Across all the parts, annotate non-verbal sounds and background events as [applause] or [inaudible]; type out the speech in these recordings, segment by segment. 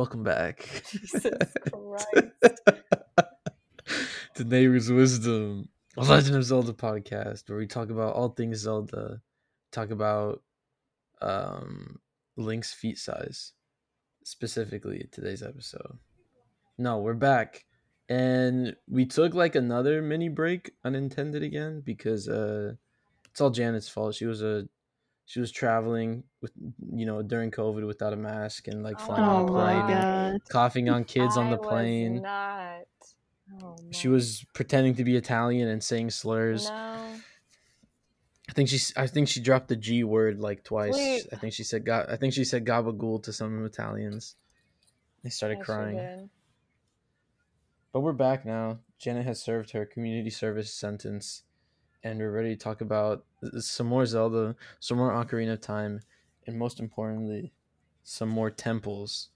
Welcome back Jesus [laughs] Christ. [laughs] to Neighbor's Wisdom, a Legend of Zelda podcast, where we talk about all things Zelda, talk about um, Link's feet size, specifically today's episode. No, we're back. And we took like another mini break, unintended again, because uh, it's all Janet's fault. She was a she was traveling with you know during COVID without a mask and like flying on Oh a plane, and coughing on kids on the was plane. not. Oh, She was pretending to be Italian and saying slurs. No. I think she s- I think she dropped the G word like twice. Wait. I think she said ga- I think she said gabagool to some Italians. They started Yeah, she crying. But we're back now. Janet has served her community service sentence, and we're ready to talk about some more Zelda, some more Ocarina of Time, and most importantly, some more temples.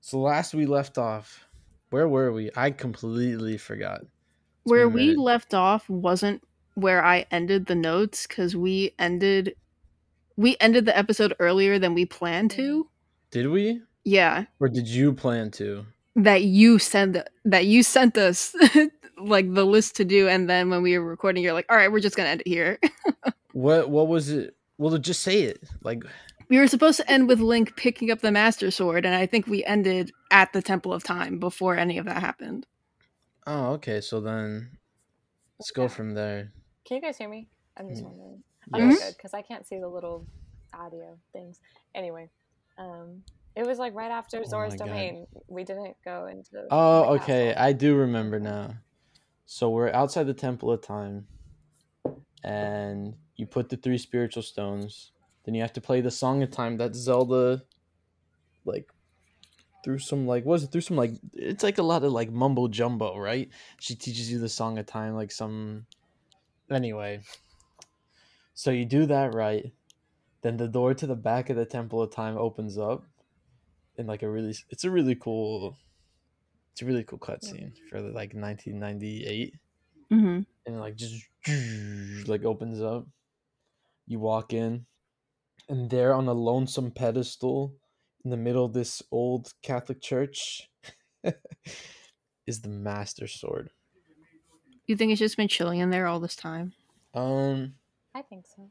So last we left off, where were we? I completely forgot. It's Where we left off wasn't where I ended the notes because we ended we ended the episode earlier than we planned to. Did we? Yeah. Or did you plan to? That you sent that you sent us [laughs] like the list to do and then when we were recording you're like, all right, we're just gonna end it here. [laughs] What what was it? Well, just say it. Like we were supposed to end with Link picking up the Master Sword, and I think we ended at the Temple of Time before any of that happened. oh, okay. So then let's go from there. Can you guys hear me? I'm just Mm. wondering. Yes. Okay, good, because I can't see the little audio things. Anyway, um, it was like right after Oh Zora's God. Domain. We didn't go into. Oh, the okay. castle. I do remember now. So we're outside the Temple of Time, and you put the three spiritual stones. Then you have to play the Song of Time that Zelda, like, through some like was it through some like it's like a lot of like mumbo jumbo, right? She teaches you the Song of Time like some. Anyway, so you do that right, then the door to the back of the Temple of Time opens up, in like a really it's a really cool it's a really cool cutscene for like 1998 Mm-hmm. and it like just [sniffs] like opens up you walk in and there on a lonesome pedestal in the middle of this old catholic church [laughs] is the master sword You think it's just been chilling in there all this time? um I think so.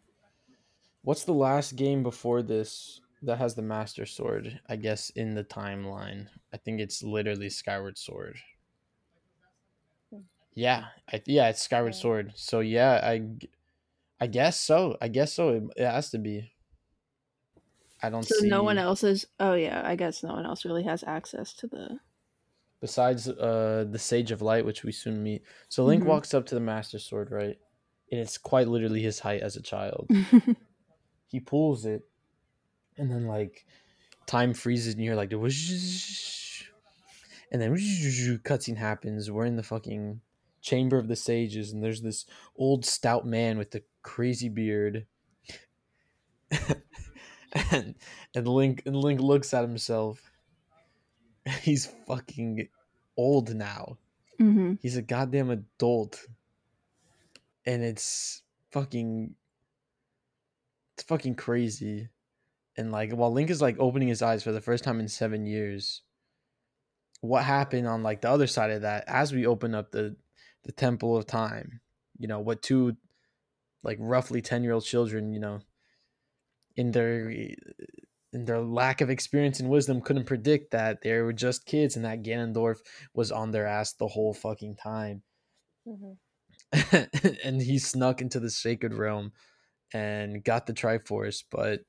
what's the last game before this that has the master sword i guess in the timeline. I think it's literally skyward sword. Yeah I, yeah it's skyward sword. So yeah I, I guess so. I guess so. It, it has to be. I don't So see no one else is. Oh yeah, I guess no one else really has access to the. besides uh the sage of light which we soon meet. So link Mhm. walks up to the master sword right? And it's quite literally his height as a child. [laughs] He pulls it and then like time freezes and you're like "Whoosh," and then cutscene happens. We're in the fucking chamber of the sages and there's this old stout man with the crazy beard. [laughs] And and link and link looks at himself. [laughs] He's fucking old now. Hmm he's a goddamn adult. And it's fucking it's fucking crazy and like while link is like opening his eyes for the first time in seven years what happened on like the other side of that as we open up the the temple of time you know what two like roughly 10 year old children you know in their in their lack of experience and wisdom couldn't predict that they were just kids and that ganondorf was on their ass the whole fucking time. Hmm [laughs] and he snuck into the sacred realm and got the triforce but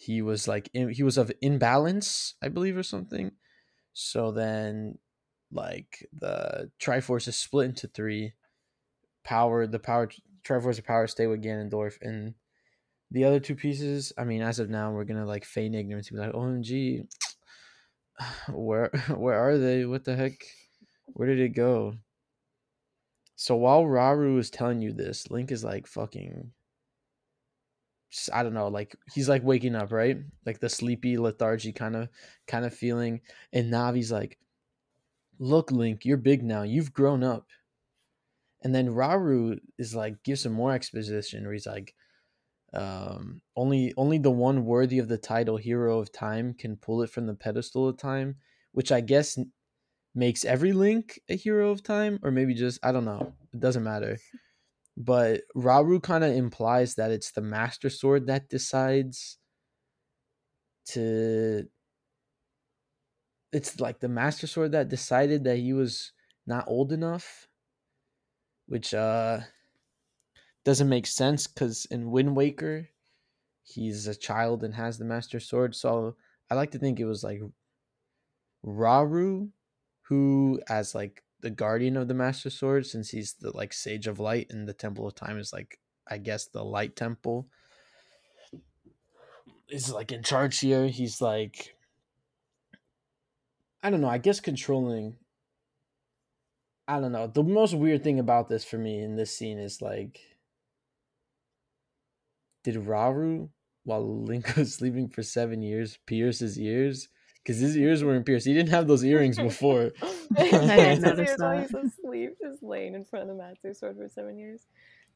he was like in, he was of imbalance i believe or something. So then like the triforce is split into three. Power the power triforce of power stay with ganondorf and the other two pieces i mean as of now we're gonna like feign ignorance be like oh, omg [sighs] where [laughs] where are they? What the heck? Where did it go? So while Rauru is telling you this, Link is like fucking. I don't know, like he's like waking up, right? Like the sleepy, lethargy kind of kind of feeling, and Navi's like, "Look, Link, you're big now. You've grown up." And then Rauru is like, gives some more exposition, where he's like, Um, only only the one worthy of the title, Hero of Time, can pull it from the pedestal of time, which I guess makes every Link a hero of time, or maybe just I don't know. It doesn't matter. [laughs] But Rauru kind of implies that it's the Master Sword that decides to. It's like the Master Sword that decided that he was not old enough, which uh doesn't make sense because in Wind Waker, he's a child and has the Master Sword. So I like to think it was like Rauru, who as like the guardian of the Master Sword, since he's the like Sage of Light, and the Temple of Time is like I guess the Light Temple. Is like in charge here. He's like I don't know. I guess controlling. I don't know. The most weird thing about this for me in this scene is like, did Rauru, while [laughs] Link was sleeping for seven years, pierce his ears? Because his ears weren't pierced. He didn't have those earrings [laughs] before. [laughs] I didn't notice he was asleep, just laying in front of the Master Sword for seven years.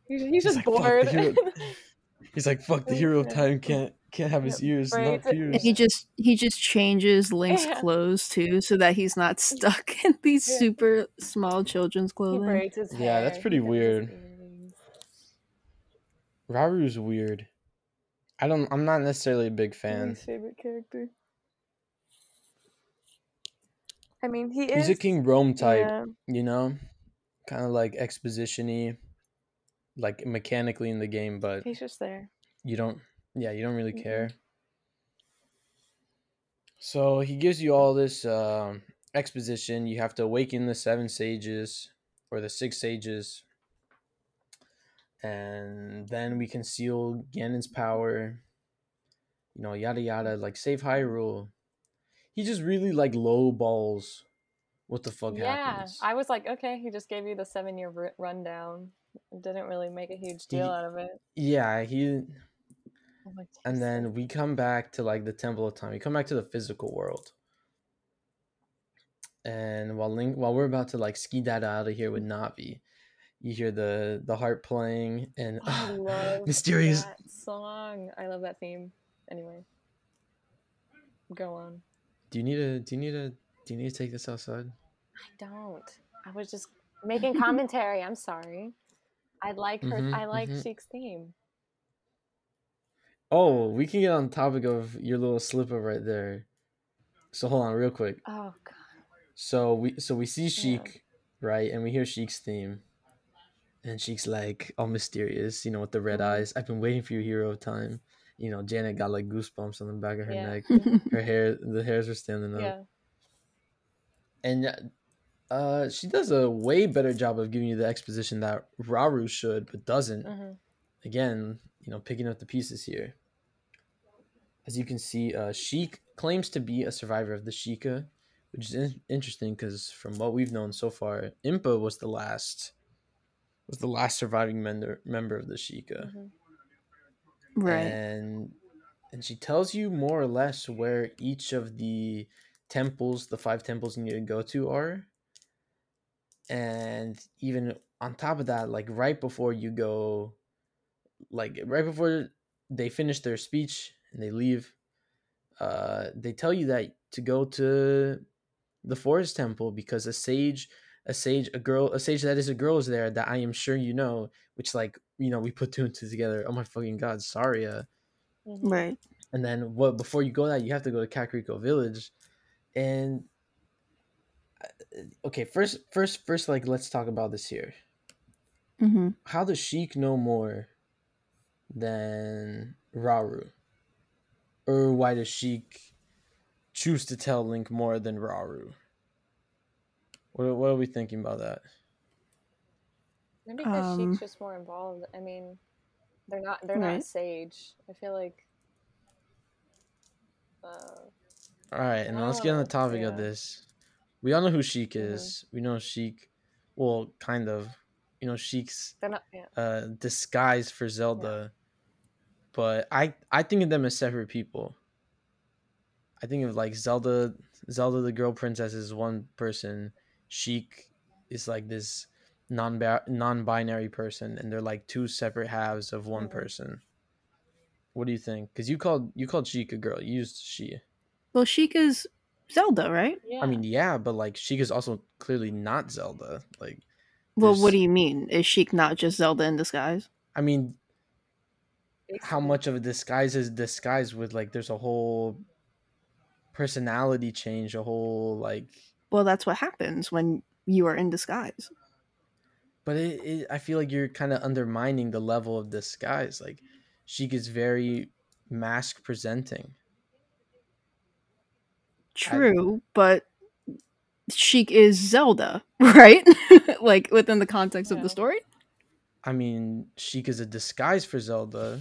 He's, he's just like, bored. hero- [laughs] He's like, "Fuck, the hero of time can't can't have his ears not Braids- And he just he just changes Link's Yeah. clothes too, so that he's not stuck in these Yeah. super small children's he clothing. braids his Yeah, that's pretty he weird. earrings. Rauru's weird. I don't. I'm not necessarily a big fan. Least favorite character. I mean, he is. He's a King Rome type, Yeah, you know, kind of like exposition-y, like mechanically in the game, but he's just there. you don't. Yeah, you don't really Mm-mm. care. So he gives you all this um, exposition. You have to awaken the seven sages or the six sages, and then we can seal Ganon's power. You know, yada yada. Like save Hyrule. He just really like low balls. What the fuck yeah, happens? I was like, okay, he just gave you the seven-year r- rundown. Didn't really make a huge deal He- out of it. yeah, he. Like, And then we come back to like the Temple of Time. We come back to the physical world. And while Link, while we're about to like ski that out of here with Navi, you hear the the harp playing and I [laughs] love mysterious. that song. I love that theme. Anyway, go on. Do you need a? Do you need a? Do you need to take this outside? I don't. I was just making [laughs] commentary. I'm sorry. I like her. Mhm, I like mhm. Sheik's theme. Oh, we can get on topic of your little slip up right there. So hold on, real quick. Oh god. So we so we see Sheik, right, and we hear Sheik's theme, and Sheik's like all mysterious, you know, with the red Mhm. eyes. I've been waiting for you, hero of time. You know, Janet got like goosebumps on the back of her Yeah. neck. [laughs] Her hair, the hairs were standing up, Yeah. and uh, she does a way better job of giving you the exposition that Rauru should, but doesn't. hmm Again, you know, picking up the pieces here. As you can see, uh, Sheik claims to be a survivor of the Sheikah, which is in- interesting because from what we've known so far, Impa was the last was the last surviving member member of the Sheikah, hmm right. and and she tells you more or less where each of the temples, the five temples you need to go to, are. And even on top of that, like right before you go, like right before they finish their speech and they leave, uh, they tell you that to go to the forest temple because a sage, a sage, a girl, a sage that is a girl is there that I am sure you know. Which like you know we put two and two together. Oh my fucking god, Saria. hmm Right. And then what? Before you go that, you have to go to Kakariko Village, and uh, okay, first, first, first, like let's talk about this here. hmm How does Sheik know more than Rauru, or why does Sheik choose to tell Link more than Rauru? What, what are we thinking about that? Maybe because Um, Sheik's just more involved. I mean, they're not. They're Right. not sage. I feel like. Uh, All right, and let's get on the Oh, topic of this. We all know who Sheik Mhm. is. We know Sheik, well, kind of. You know Sheik's they're not. Yeah. uh disguise for Zelda. But I I think of them as separate people. I think of like Zelda Zelda the girl princess is one person, Sheik is like this non non-binary person and they're like two separate halves of one Mhm. person. What do you think? Because you called you called Sheik a girl. You used she. Well, Sheik is Zelda, right? Yeah. I mean, yeah, but like Sheik is also clearly not Zelda. Like, Well, what do you mean? Is Sheik not just Zelda in disguise? I mean, how much of a disguise is disguise with like there's a whole personality change, a whole like Well, that's what happens when you are in disguise. but it, it I feel like you're kind of undermining the level of disguise. Like Sheik is very mask presenting. True, but Sheik is Zelda, [laughs] right? [laughs] like within the context of the story. I mean, Sheik is a disguise for Zelda.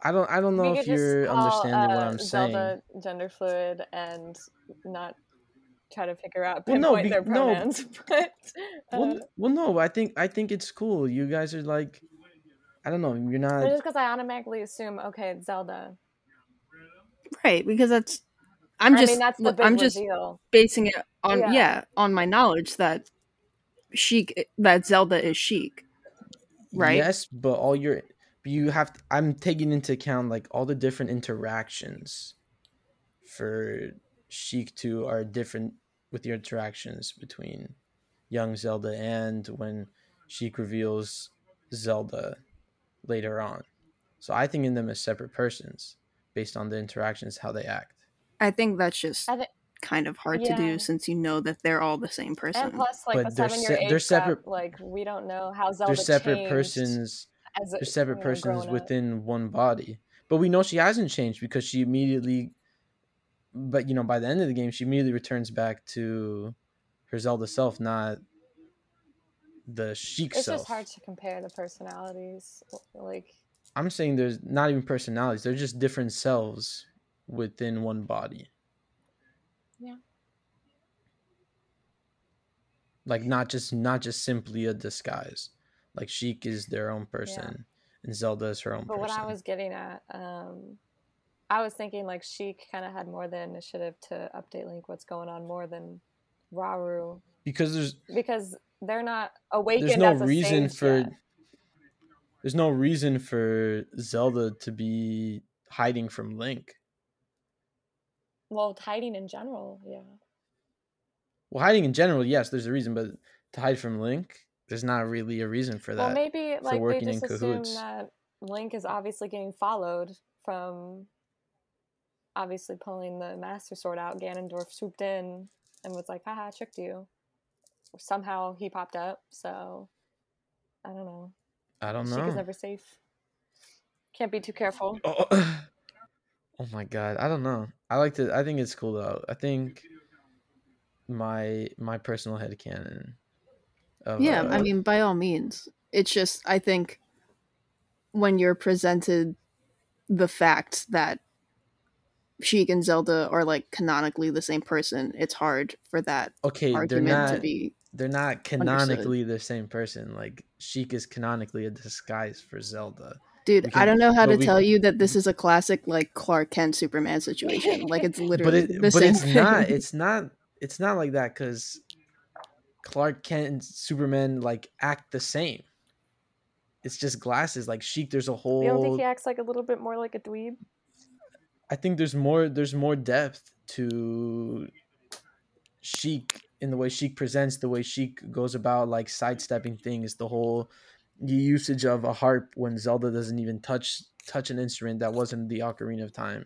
I don't I don't know if you're call, understanding what uh, I'm saying. Zelda gender fluid and not try to figure out Well, no, be- their no. pronouns. [laughs] but Well, uh, n- well, no, I think I think it's cool. You guys are like, I don't know. You're not. just because I automatically assume, okay, it's Zelda. Right, because that's I'm I just mean, that's the big I'm just reveal. basing it on Yeah. yeah. on my knowledge that Sheik that Zelda is Sheik. Right? Yes, but all your but you have. I'm taking into account like all the different interactions for Sheik Two are different with your interactions between young Zelda and when Sheik reveals Zelda later on. So I think in them as separate persons based on the interactions how they act. I think that's just I thi- kind of hard to do since you know that they're all the same person. And plus, like But the they're seven se- year age they're gap, separate- like we don't know how Zelda They're separate persons as a, they're separate you know, persons within one body. But we know she hasn't changed because she immediately but you know, by the end of the game she immediately returns back to her Zelda self, not the Sheik It's self. It's just hard to compare the personalities. Like, I'm saying there's not even personalities, they're just different selves within one body. Yeah. Like not just not just simply a disguise. Like Sheik is their own person and Zelda is her own but person. what I was getting at, um, I was thinking like she kind of had more the initiative to update Link what's going on more than Rauru because there's because they're not awakened. there's no as a reason for yet. there's no reason for Zelda to be hiding from Link. well hiding in general. Yeah, Well, hiding in general, yes, there's a reason, but to hide from Link, there's not really a reason for that. well maybe like they just assume that Link is obviously getting followed from obviously pulling the Master Sword out. Ganondorf swooped in and was like, "Haha, I tricked you." Somehow he popped up, so I don't know. I don't Sheik know. is never safe. Can't be too careful. Oh, oh my god, I don't know. I like to. I think it's cool though. I think my my personal headcanon. Of, Yeah, I uh, mean, by all means. It's just, I think when you're presented the fact that Sheik and Zelda are like canonically the same person, it's hard for that okay, they're argument not. to be. they're not canonically the same person. Like Sheik is canonically a disguise for Zelda. Dude, we I don't know how to we- tell you that this is a classic like Clark Kent Superman situation. Like it's [laughs] But literally it, the but same it's thing. not. It's not. It's not like that because Clark Kent and Superman like act the same. It's just glasses. Like Sheik, there's a whole. You don't think he acts like a little bit more like a dweeb? I think there's more there's more depth to Sheik in the way Sheik presents, the way Sheik goes about like sidestepping things, the whole usage of a harp when Zelda doesn't even touch touch an instrument that wasn't the Ocarina of Time.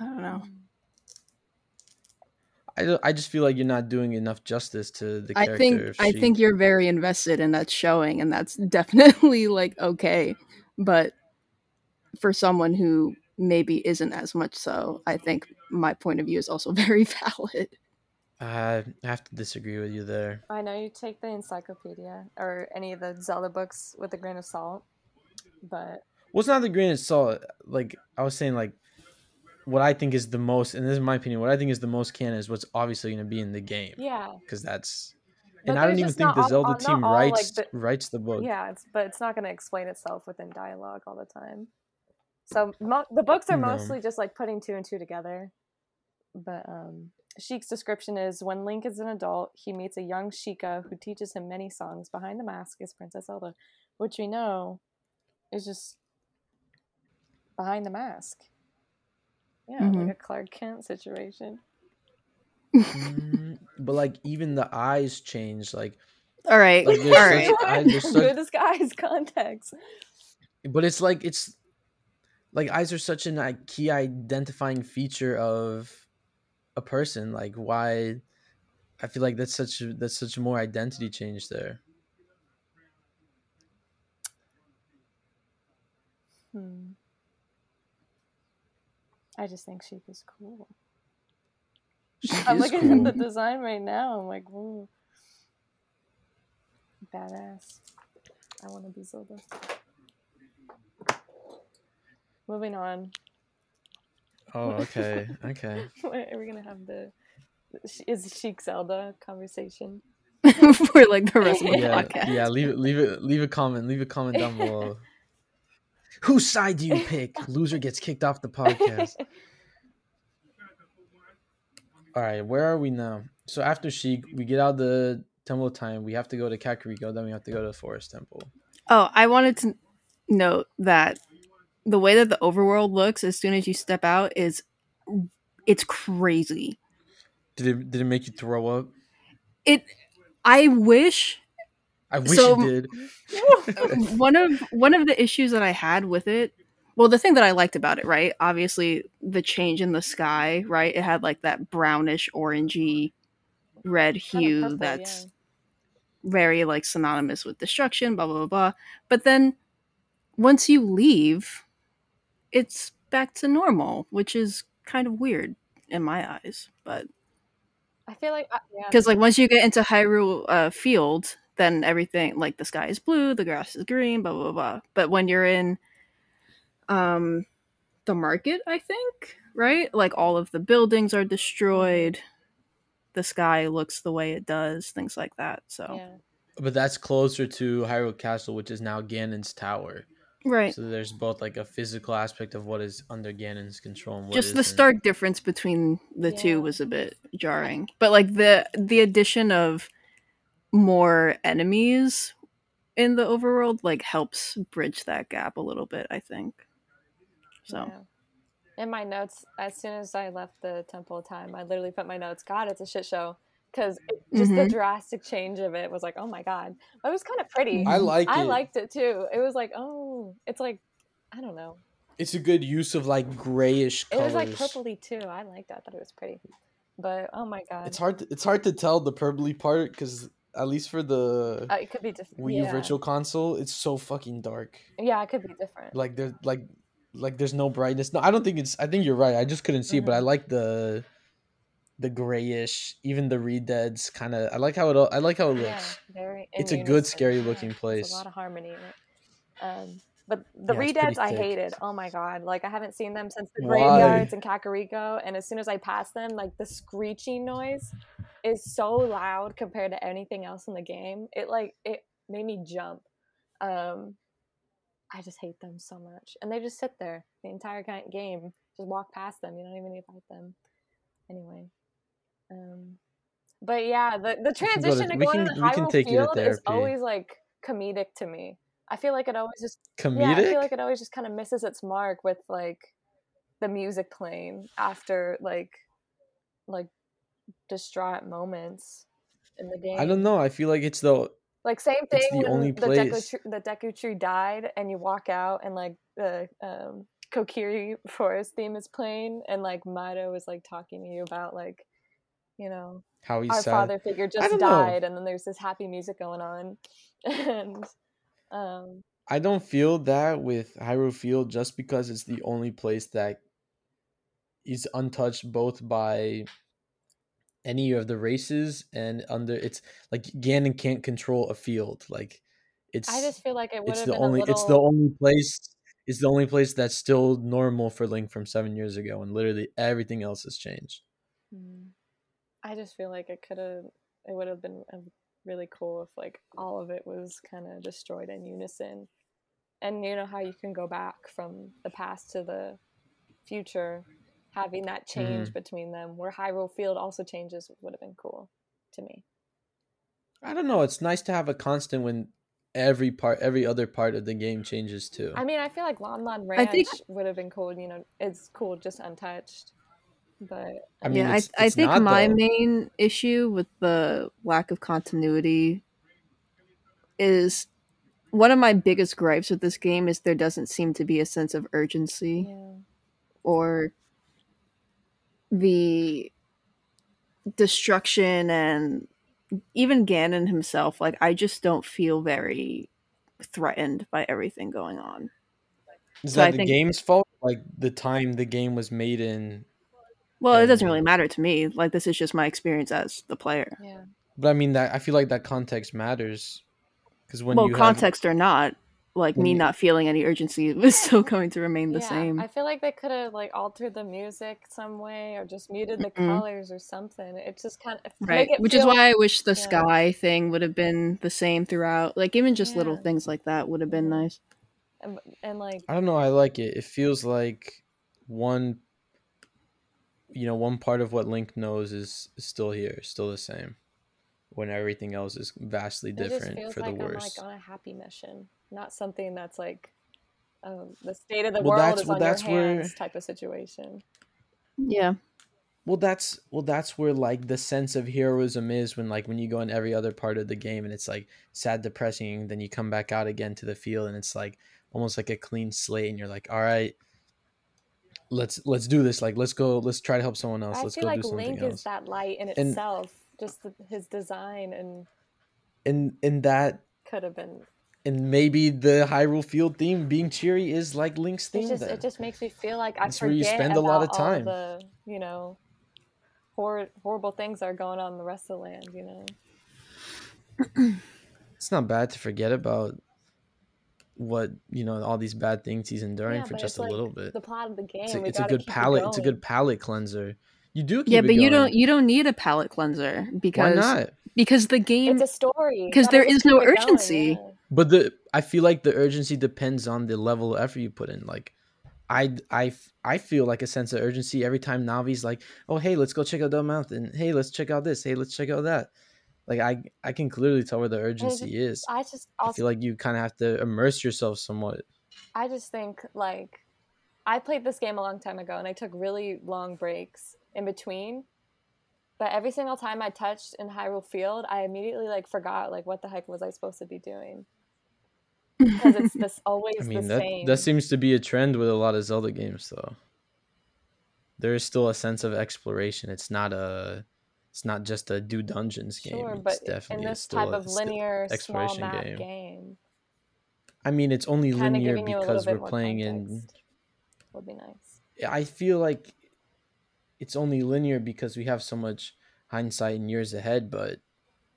I don't know. I, I just feel like you're not doing enough justice to the I think I think you're very invested and that's showing and that's [laughs] definitely like okay. But for someone who maybe isn't as much so, I think my point of view is also [laughs] very valid. I have to disagree with you there. I know you take the encyclopedia or any of the Zelda books with a grain of salt, but Well, it's not the grain of salt. Like I was saying, like what I think is the most, and this is my opinion. What I think is the most canon is what's obviously going to be in the game. yeah, because that's But and I don't even think the all- Zelda uh, all- team all, like, writes the- writes the book. yeah, it's but it's not going to explain itself within dialogue all the time. So mo- the books are No. mostly just like putting two and two together. But um, Sheik's description is when Link is an adult, he meets a young Sheikah who teaches him many songs. Behind the mask is Princess Zelda, which we know is just behind the mask. Yeah, Mhm. like a Clark Kent situation. Mm, but like even the eyes change. Like, All right. Like, All there's right. I- there's such- Good disguise [laughs] context. but it's like it's like eyes are such an like, key identifying feature of a person. Like, why? I feel like that's such a, that's such more identity change there. Hmm. I just think Sheik is cool. She [laughs] I'm is looking cool. at the design right now. I'm like, whoa. Badass. I want to be Zelda. Moving on. Oh, okay, okay. [laughs] Are we gonna have the is Sheik Zelda conversation? [laughs] For like the rest of the yeah, podcast. yeah. Leave it, leave it, leave a comment, leave a comment down below. [laughs] Whose side do you pick? Loser gets kicked off the podcast. All right, where are we now? So after Sheik, we get out the Temple of Time. We have to go to Kakariko. Then we have to go to the Forest Temple. Oh, I wanted to note that the way that the overworld looks as soon as you step out is it's crazy. Did it? Did it make you throw up? It I wish I wish So- it did. [laughs] one of one of the issues that I had with it well the thing that I liked about it, right? Obviously the change in the sky, right? It had like that brownish orangey red Kinda hue purple, that's yeah. very like synonymous with destruction, blah blah blah blah. But then once you leave, it's back to normal, which is kind of weird in my eyes. But I feel like I- yeah. because like once you get into Hyrule uh, Field, then everything like the sky is blue, the grass is green, blah blah blah. But when you're in um the market, I think, right? Like all of the buildings are destroyed. The sky looks the way it does, things like that. So yeah. But that's closer to Hyrule Castle, which is now Ganon's tower. Right. So there's both like a physical aspect of what is under Ganon's control and what Just the isn't. stark difference between the Yeah. two was a bit jarring. But like the the addition of more enemies in the overworld like helps bridge that gap a little bit, I think. So Yeah. In my notes, as soon as I left the Temple of Time, I literally put my notes. God, it's a shit show because just the Mhm. drastic change of it was like, oh my god. But it was kind of pretty. I like I it. liked it too. It was like, oh, it's like, I don't know. It's a good use of like grayish Colors. It colors. was like purpley too. I liked that. I thought it was pretty. But oh my god, It's hard. To, it's hard to tell the purpley part because at least for the Uh, it could be different. Wii U yeah. Virtual Console, it's so fucking dark. Yeah, it could be different. Like there's like like there's no brightness. No, I don't think it's. I think you're right. I just couldn't see it, but I Mhm. like the the grayish, even the Redead's kind of. I like how it. I like how it looks. yeah, very. It's a good, scary looking [laughs] place. a lot of harmony in it. Um, but the Yeah, it's Redeads I hated. Oh my god! Like I haven't seen them since the Why? graveyards in Kakariko, and as soon as I pass them, like the screeching noise is so loud compared to anything else in the game. It like it made me jump. Um, I just hate them so much, and they just sit there the entire game. Just walk past them. You don't even need to fight them. Anyway. Um, but yeah, the, the to- transition to, we going can- to we can Hyrule take you to Field is always like comedic to me. I feel like it always just Comedic. yeah, I feel like it always just kind of misses its mark with like the music playing after like like distraught moments in the game. I don't know. I feel like it's the Like same thing the only the Deku, place. tree, the Deku tree died, and you walk out, and like the um, Kokiri [laughs] forest theme is playing, and like Mido is like talking to you about like, you know, how he's our sad. father figure just don't know. died, and then there's this happy music going on, [laughs] and um, I don't feel that with Hyrule Field just because it's the only place that is untouched both by any of the races and under it's like Ganon can't control a field. Like it's I just feel like it it's the been only a little. it's the only place it's the only place that's still normal for Link from seven years ago and literally everything else has changed. Mm. I just feel like it could have. It would have been uh, really cool if like all of it was kind of destroyed in unison, and you know how you can go back from the past to the future, having that change Mm-hmm. between them, where Hyrule Field also changes would have been cool to me. I don't know, it's nice to have a constant when every part, every other part of the game changes too. I mean, I feel like Lon Lon I Ranch think- would have been cool. You know, it's cool just untouched. But I mean, yeah, I, it's- I it's think my though. main issue with the lack of continuity is one of my biggest gripes with this game is there doesn't seem to be a sense of urgency yeah, or the destruction and even Ganon himself like I just don't feel very threatened by everything going on. Is so I that the think- game's fault? Like the time the game was made in? Well, it doesn't really matter to me. Like this is just my experience as the player. yeah. But I mean that I feel like that context matters because when well, you have- context or not, like me you- not feeling any urgency [laughs] was still going to remain the yeah, same. I feel like they could have like altered the music some way or just muted the Mm-mm. colors or something. It just kind of right make it which is feel- why i wish the yeah. sky thing would have been the same throughout like even just little things like that would have been nice and, and like I don't know. I like it. It feels like one, you know, one part of what Link knows is, is still here, still the same, when everything else is vastly it just different feels for like the I'm worse. like on a happy mission, not something that's like um, the state of the Well, world that's- is well, on your that's where- hands type of situation. yeah Well, that's well, that's where like the sense of heroism is when like when you go in every other part of the game and it's like sad, depressing. Then you come back out again to the field and it's like almost like a clean slate, and you're like, all right, let's let's do this. Like let's go, let's try to help someone else. I let's feel go like do something Link else. is that light in And- itself. Just the, his design and and and that could have been. and maybe the Hyrule Field theme being cheery is like Link's theme. It just it just makes me feel like I That's where forget you spend a lot of about time. All the you know, hor- horrible things are going on in the rest of the land. You know. it's not bad to forget about what you know all these bad things he's enduring Yeah, for just it's a like little bit. The plot of the game. It's a, it's a good keep it palate. It's a good palate cleanser. You do keep yeah it but you don't you don't need a palate cleanser because Why because not? because the game It's a story. Because gotta there just is no keep it going, urgency. yeah. But the I feel like the urgency depends on the level of effort you put in. Like, I I I feel like a sense of urgency every time Navi's like, oh hey, let's go check out the mountain. Hey, let's check out this. Hey, let's check out that. Like I I can clearly tell where the urgency is. I just I feel like you kind of have to immerse yourself somewhat. I just think like I played this game a long time ago and I took really long breaks in between. But every single time I touched in Hyrule Field, I immediately like forgot like what the heck was I supposed to be doing? Because it's this [laughs] always I mean the that same. that seems to be a trend with a lot of Zelda games though. There is still a sense of exploration. It's not a it's not just a do dungeons game. sure, it's but definitely in it's this type a- of it's linear small exploration map game. game, I mean, it's only linear giving you a little because we're playing in would be nice. I feel like it's only linear because we have so much hindsight and years ahead, but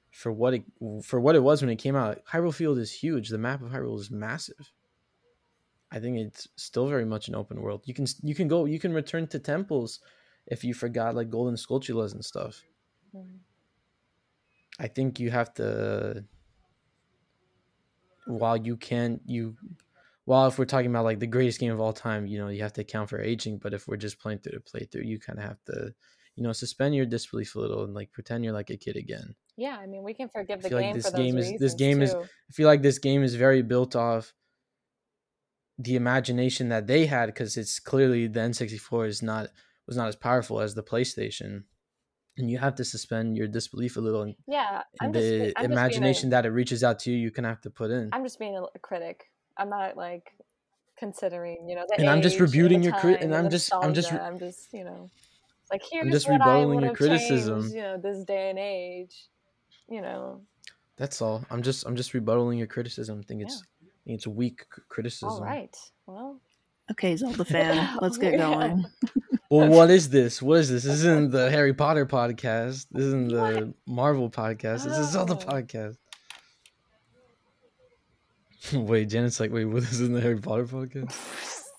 for what it for what it was when it came out, Hyrule Field is huge. The map of Hyrule is massive. I think it's still very much an open world. You can you can go you can return to temples if you forgot like golden skulltulas and stuff. I think you have to while you can you while if we're talking about like the greatest game of all time, you know, you have to account for aging, but if we're just playing through the playthrough, you kind of have to, you know, suspend your disbelief a little and like pretend you're like a kid again. Yeah, I mean we can forgive the feel like game this for those game is- this game is- too. I feel like this game is very built off the imagination that they had because it's clearly the N64 is not was not as powerful as the PlayStation. And you have to suspend your disbelief a little and, Yeah, I'm and the I'm just being a- imagination that it reaches out to you, you can have to put in. I'm just being a, a critic. I'm not like considering, you know, the And I'm just age rebuting your crit- and I'm just- I'm just. I'm just, you know, like here's just what I rebuttaling would your criticism. changed, you know, this day and age. You know, That's all. I'm just I'm just rebuttaling your criticism. I think it's Yeah. I think it's weak criticism. all right. Well, okay zelda [laughs] fan let's get going Well, [laughs] what is this? What is this? This isn't the Harry Potter podcast. This isn't the Marvel podcast. This is Zelda Oh. podcast. [laughs] wait, Janet's like, wait, what this isn't the Harry Potter podcast?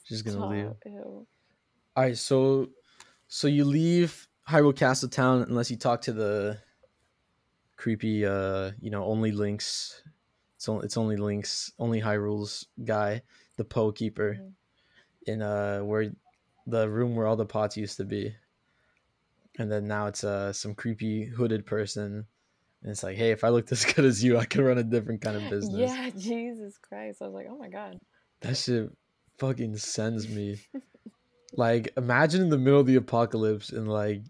She's gonna leave. ew. All right, so so you leave Hyrule Castle Town unless you talk to the creepy, uh, you know, only links. It's only it's only links, only Hyrule's guy, the Poe keeper, Mhm. In uh where the room where all the pots used to be. And then now it's uh some creepy hooded person And it's like, hey, if I looked as [laughs] good as you, I could run a different kind of business. Yeah, Jesus Christ. I was like, oh my god. That shit fucking sends me. like, imagine in the middle of the apocalypse and like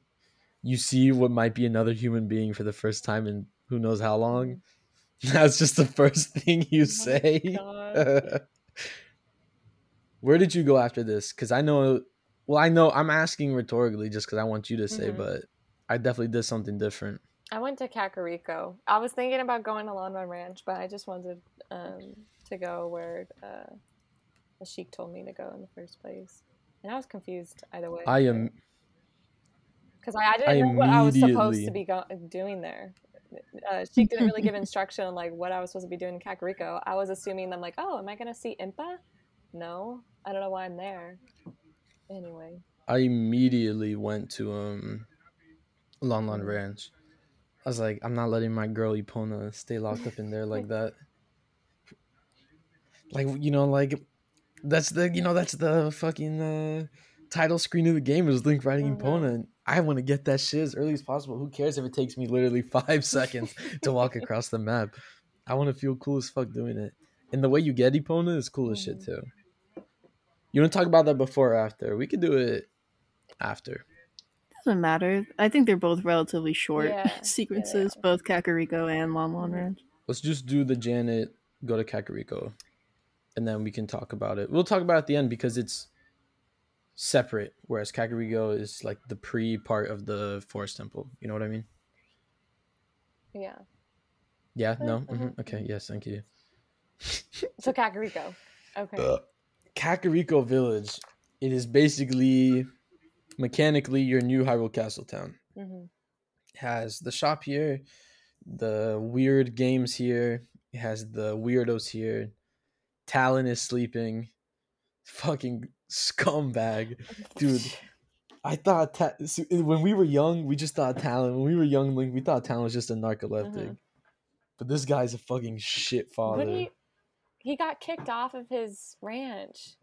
you see what might be another human being for the first time in who knows how long. [laughs] That's just the first thing you Oh say. [laughs] Where did you go after this? Because I know, well, I know I'm asking rhetorically just because I want you to say, Mhm. but I definitely did something different. I went to Kakariko. I was thinking about going to Run Ranch, but I just wanted um, to go where uh, the sheik told me to go in the first place. And I was confused either way. I am. because I, I didn't I know what I was supposed to be go- doing there. Uh, [laughs] Sheik didn't really give instruction on like what I was supposed to be doing in Kakariko. I was assuming them like, oh, am I gonna see Impa? No, I don't know why I'm there. Anyway, I immediately went to um, Lon Lon Mhm. Ranch. I was like, I'm not letting my girl Epona stay locked up in there like [laughs] that. Like you know, like that's the you know that's the fucking uh, title screen of the game is Link riding. Epona. And I want to get that shit as early as possible. Who cares if it takes me literally five [laughs] seconds to walk across the map? I want to feel cool as fuck doing it. And the way you get Epona is cool as shit Mhm. too. You want to talk about that before or after? We could do it after. Doesn't matter. I think they're both relatively short Yeah, [laughs] yeah, they sequences, are. both Kakariko and Lon Lon. Ranch. Let's just do the Janet go to Kakariko, and then we can talk about it. We'll talk about it at the end because it's separate, whereas Kakariko is like the pre part of the Forest Temple. You know what I mean? yeah. Yeah. No. Mhm, hmm mhm, Okay. Yes. Thank you. So Kakariko. Okay. Uh, Kakariko Village. It is basically mechanically your new Hyrule Castle town. hmm has the shop here, the weird games here, it has the weirdos here. Talon is sleeping. Fucking scumbag. [laughs] Dude, I thought Ta- when we were young, we just thought Talon. When we were young, Link, we thought Talon was just a narcoleptic. Mhm. But this guy's a fucking shit What father. he he got kicked off of his ranch.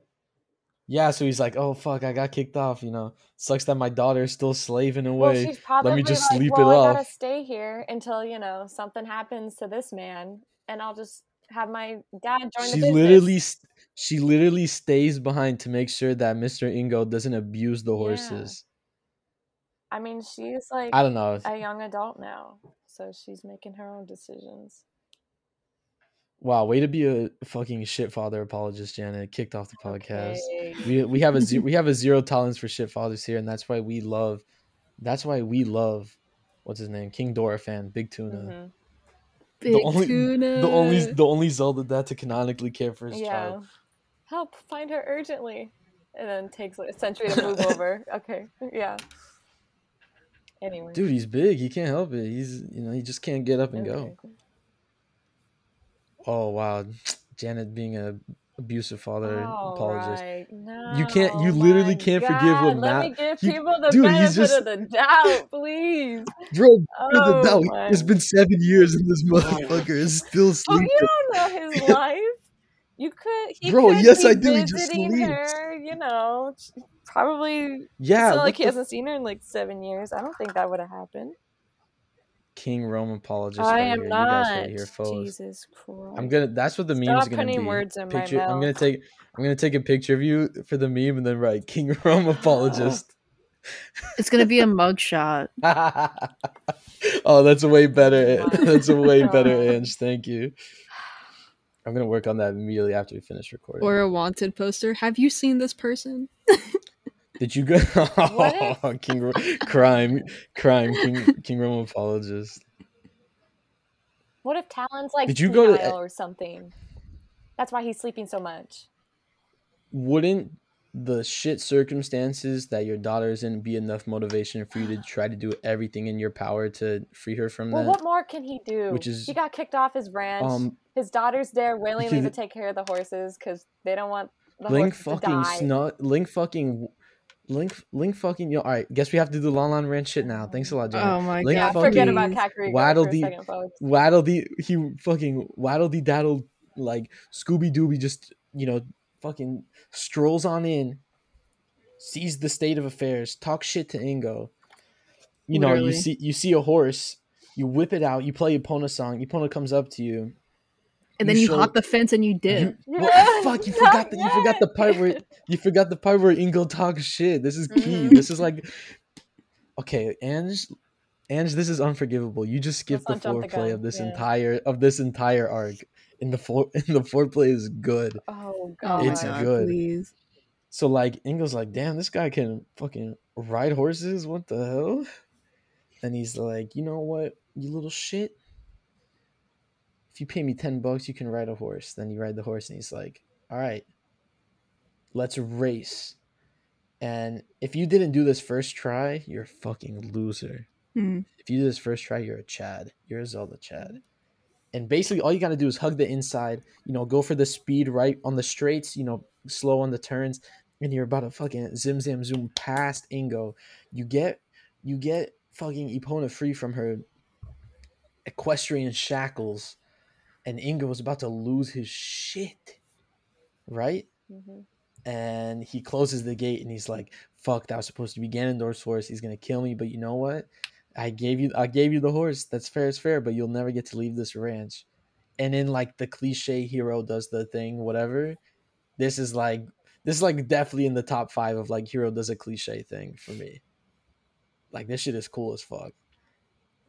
Yeah, so he's like, "Oh fuck, I got kicked off." You know, sucks that my daughter is still slaving Well, away. she's probably just like, sleep well, it I gotta stay here until you know something happens to this man, and I'll just have my dad join she the business. literally she literally stays behind to make sure that Mr. Ingo doesn't abuse the Yeah. horses. I mean, she's like I don't know. a young adult now, so she's making her own decisions. Wow, way to be a fucking shit father apologist, Janet. Kicked off the podcast. Okay. We we have a ze- [laughs] we have a zero tolerance for shit fathers here, and that's why we love. That's why we love, what's his name, King Zora fan, Big Tuna. Mhm. Big only- tuna. The only the only Zelda that to canonically care for his Yeah. child. Help find her urgently, and then takes like a century to move [laughs] over. Okay, yeah. Anyway, Dude, he's big. He can't help it. He's you know he just can't get up and go. Okay. Oh wow, [tsk] Janet being a abusive father oh, apologist. Alright, No, You can't- you literally can't forgive what God, Let me Matt- give he- people the dude, he's benefit just- of the doubt, please. [laughs] Bro, Oh, no, my- it's been seven years and this [laughs] motherfucker is still [laughs] sleeping. Oh, sleeping. you don't know his life. You could, he Bro, could yes, I do, he just visiting sleeps. her. You know, probably. yeah, it's like he the hasn't seen her in like seven years. I don't think that would have happened. King Rome apologist. I right am here. not. You guys right here, folks. Jesus Christ. I'm gonna. That's what the meme is gonna putting be. words in Picture. my mouth. I'm gonna take. I'm gonna take a picture of you for the meme and then write King Rome [laughs] apologist. It's gonna be a mugshot. [laughs] oh, that's a way better. [laughs] That's a way better, God. Ange. Thank you. I'm gonna work on that immediately after we finish recording. Or a wanted poster. Have you seen this person? Did you go? [laughs] Oh, King crime, crime, King King Rome apologist. What if Talon's like Did you go to- or something? That's why he's sleeping so much. Wouldn't the shit circumstances that your daughter is in be enough motivation for you to [gasps] try to do everything in your power to free her from Well, that? what more can he do? Which is- he got kicked off his ranch. Um, his daughter's there willingly to take care of the horses because they don't want the Link horses to fucking snut. Link fucking. Link, Link fucking yo. All right, guess we have to do the Lon Lon Ranch shit now. Thanks a lot, John. Oh my Link god. forget about. Kakariko Waddle Dee-. Waddle the he fucking waddle the daddle like Scooby Dooby just you know fucking strolls on in, sees the state of affairs, talks shit to Ingo. You know, you see you see a horse, You whip it out. You play Epona song. Epona comes up to you. And then You you show- hop the fence and you did. You, Yeah, [laughs] well, fuck! You not forgot the you forgot the part where you forgot the part where Ingo talks shit. This is key. Mhm. This is like, okay, Ange, Ange, this is unforgivable. You just skipped the Let's the foreplay gun. of this Yeah. entire of this entire arc. In the for in [laughs] the foreplay is good. Oh Oh god. It's god, good. please. So like Ingo's like, damn, this guy can fucking ride horses. What the hell? And he's like, you know what, you little shit. If you pay me ten bucks, you can ride a horse. Then you ride the horse, and he's like, all right, let's race. And if you didn't do this first try, you're a fucking loser. Hmm. If you do this first try, you're a Chad. You're a Zelda Chad. And basically, all you got to do is hug the inside. You know, go for the speed right on the straights. You know, slow on the turns, and you're about to fucking zim zam zoom past Ingo. You get, you get fucking Epona free from her equestrian shackles, and Ingo was about to lose his shit. Right? Mhm. and he closes the gate and he's like, "Fuck, that was supposed to be Ganondorf's horse. He's gonna kill me, but you know what? I gave you, I gave you the horse. That's fair as fair, but you'll never get to leave this ranch." And then like the cliche hero does the thing, whatever. This is like, this is like definitely in the top five of like hero does a cliche thing for me. Like this shit is cool as fuck.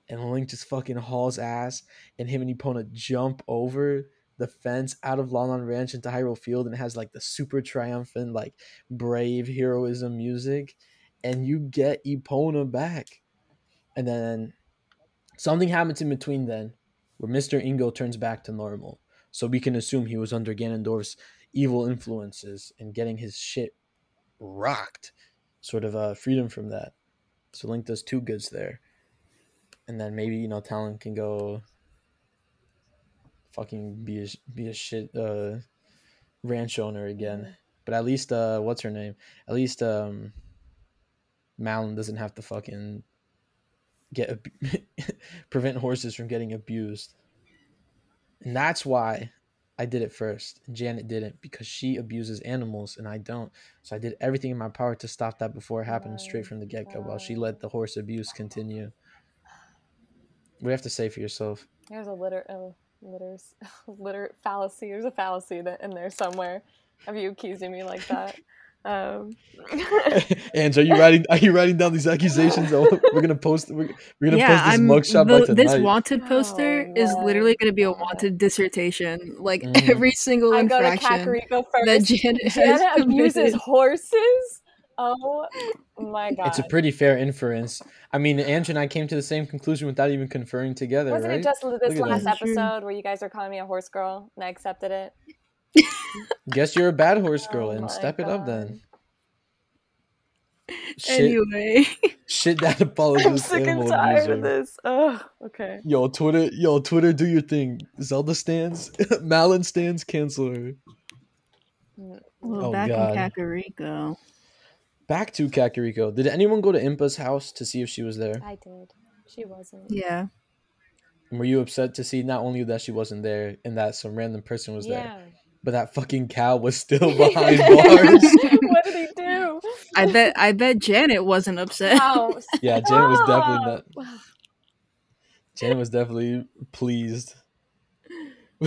And Link just fucking hauls ass, and him and Epona jump over the fence out of Lon Lon Ranch into Hyrule Field and has like the super triumphant, like brave heroism music, and you get Epona back. And then something happens in between then where Mr. Ingo turns back to normal. So we can assume he was under Ganondorf's evil influences and getting his shit rocked. Sort of uh, freedom from that. So Link does two goods there. And then maybe, you know, Talon can go fucking be a, be a shit uh, ranch owner again. But at least, uh, what's her name? At least um, Malon doesn't have to fucking get ab- [laughs] prevent horses from getting abused. And that's why I did it first. Janet didn't because she abuses animals and I don't. So I did everything in my power to stop that before it happened straight from the get go while she let the horse abuse continue. What do you have to say for yourself? There's a litter, oh, litters, [laughs] litter fallacy. There's a fallacy that in there somewhere of you accusing me like that. Um, [laughs] Ange, are you writing? Are you writing down these accusations? Oh, we're gonna post. We're, we're gonna yeah, post this I'm. mugshot by the- this wanted poster Oh is my literally going to be a wanted dissertation. Like Mhm. every single I go to infraction Kakariko that first. Janet has Janet [laughs] abuses horses. Oh my god! it's a pretty fair inference. I mean, Ange and I came to the same conclusion without even conferring together, Wasn't right? it just this at last that. Episode where you guys were calling me a horse girl and I accepted it? [laughs] Guess you're a bad horse girl, Oh and my step it up then. Shit, Anyway, [laughs] shit that [laughs] I'm sick and tired abuser. of this. Ugh. Okay. Yo, Twitter, yo, Twitter, do your thing. Zelda stands, Malon stands, cancel her. Mm, well, Oh, back God. in Kakariko. Back to Kakariko. Did anyone go to Impa's house to see if she was there? I did. She wasn't. Yeah. And were you upset to see not only that she wasn't there and that some random person was there, but that fucking cow was still [laughs] behind bars? [laughs] what did he do? [laughs] I bet. I bet Janet wasn't upset. Wow. Yeah, Janet was definitely not. Stop. [sighs] Janet was definitely pleased.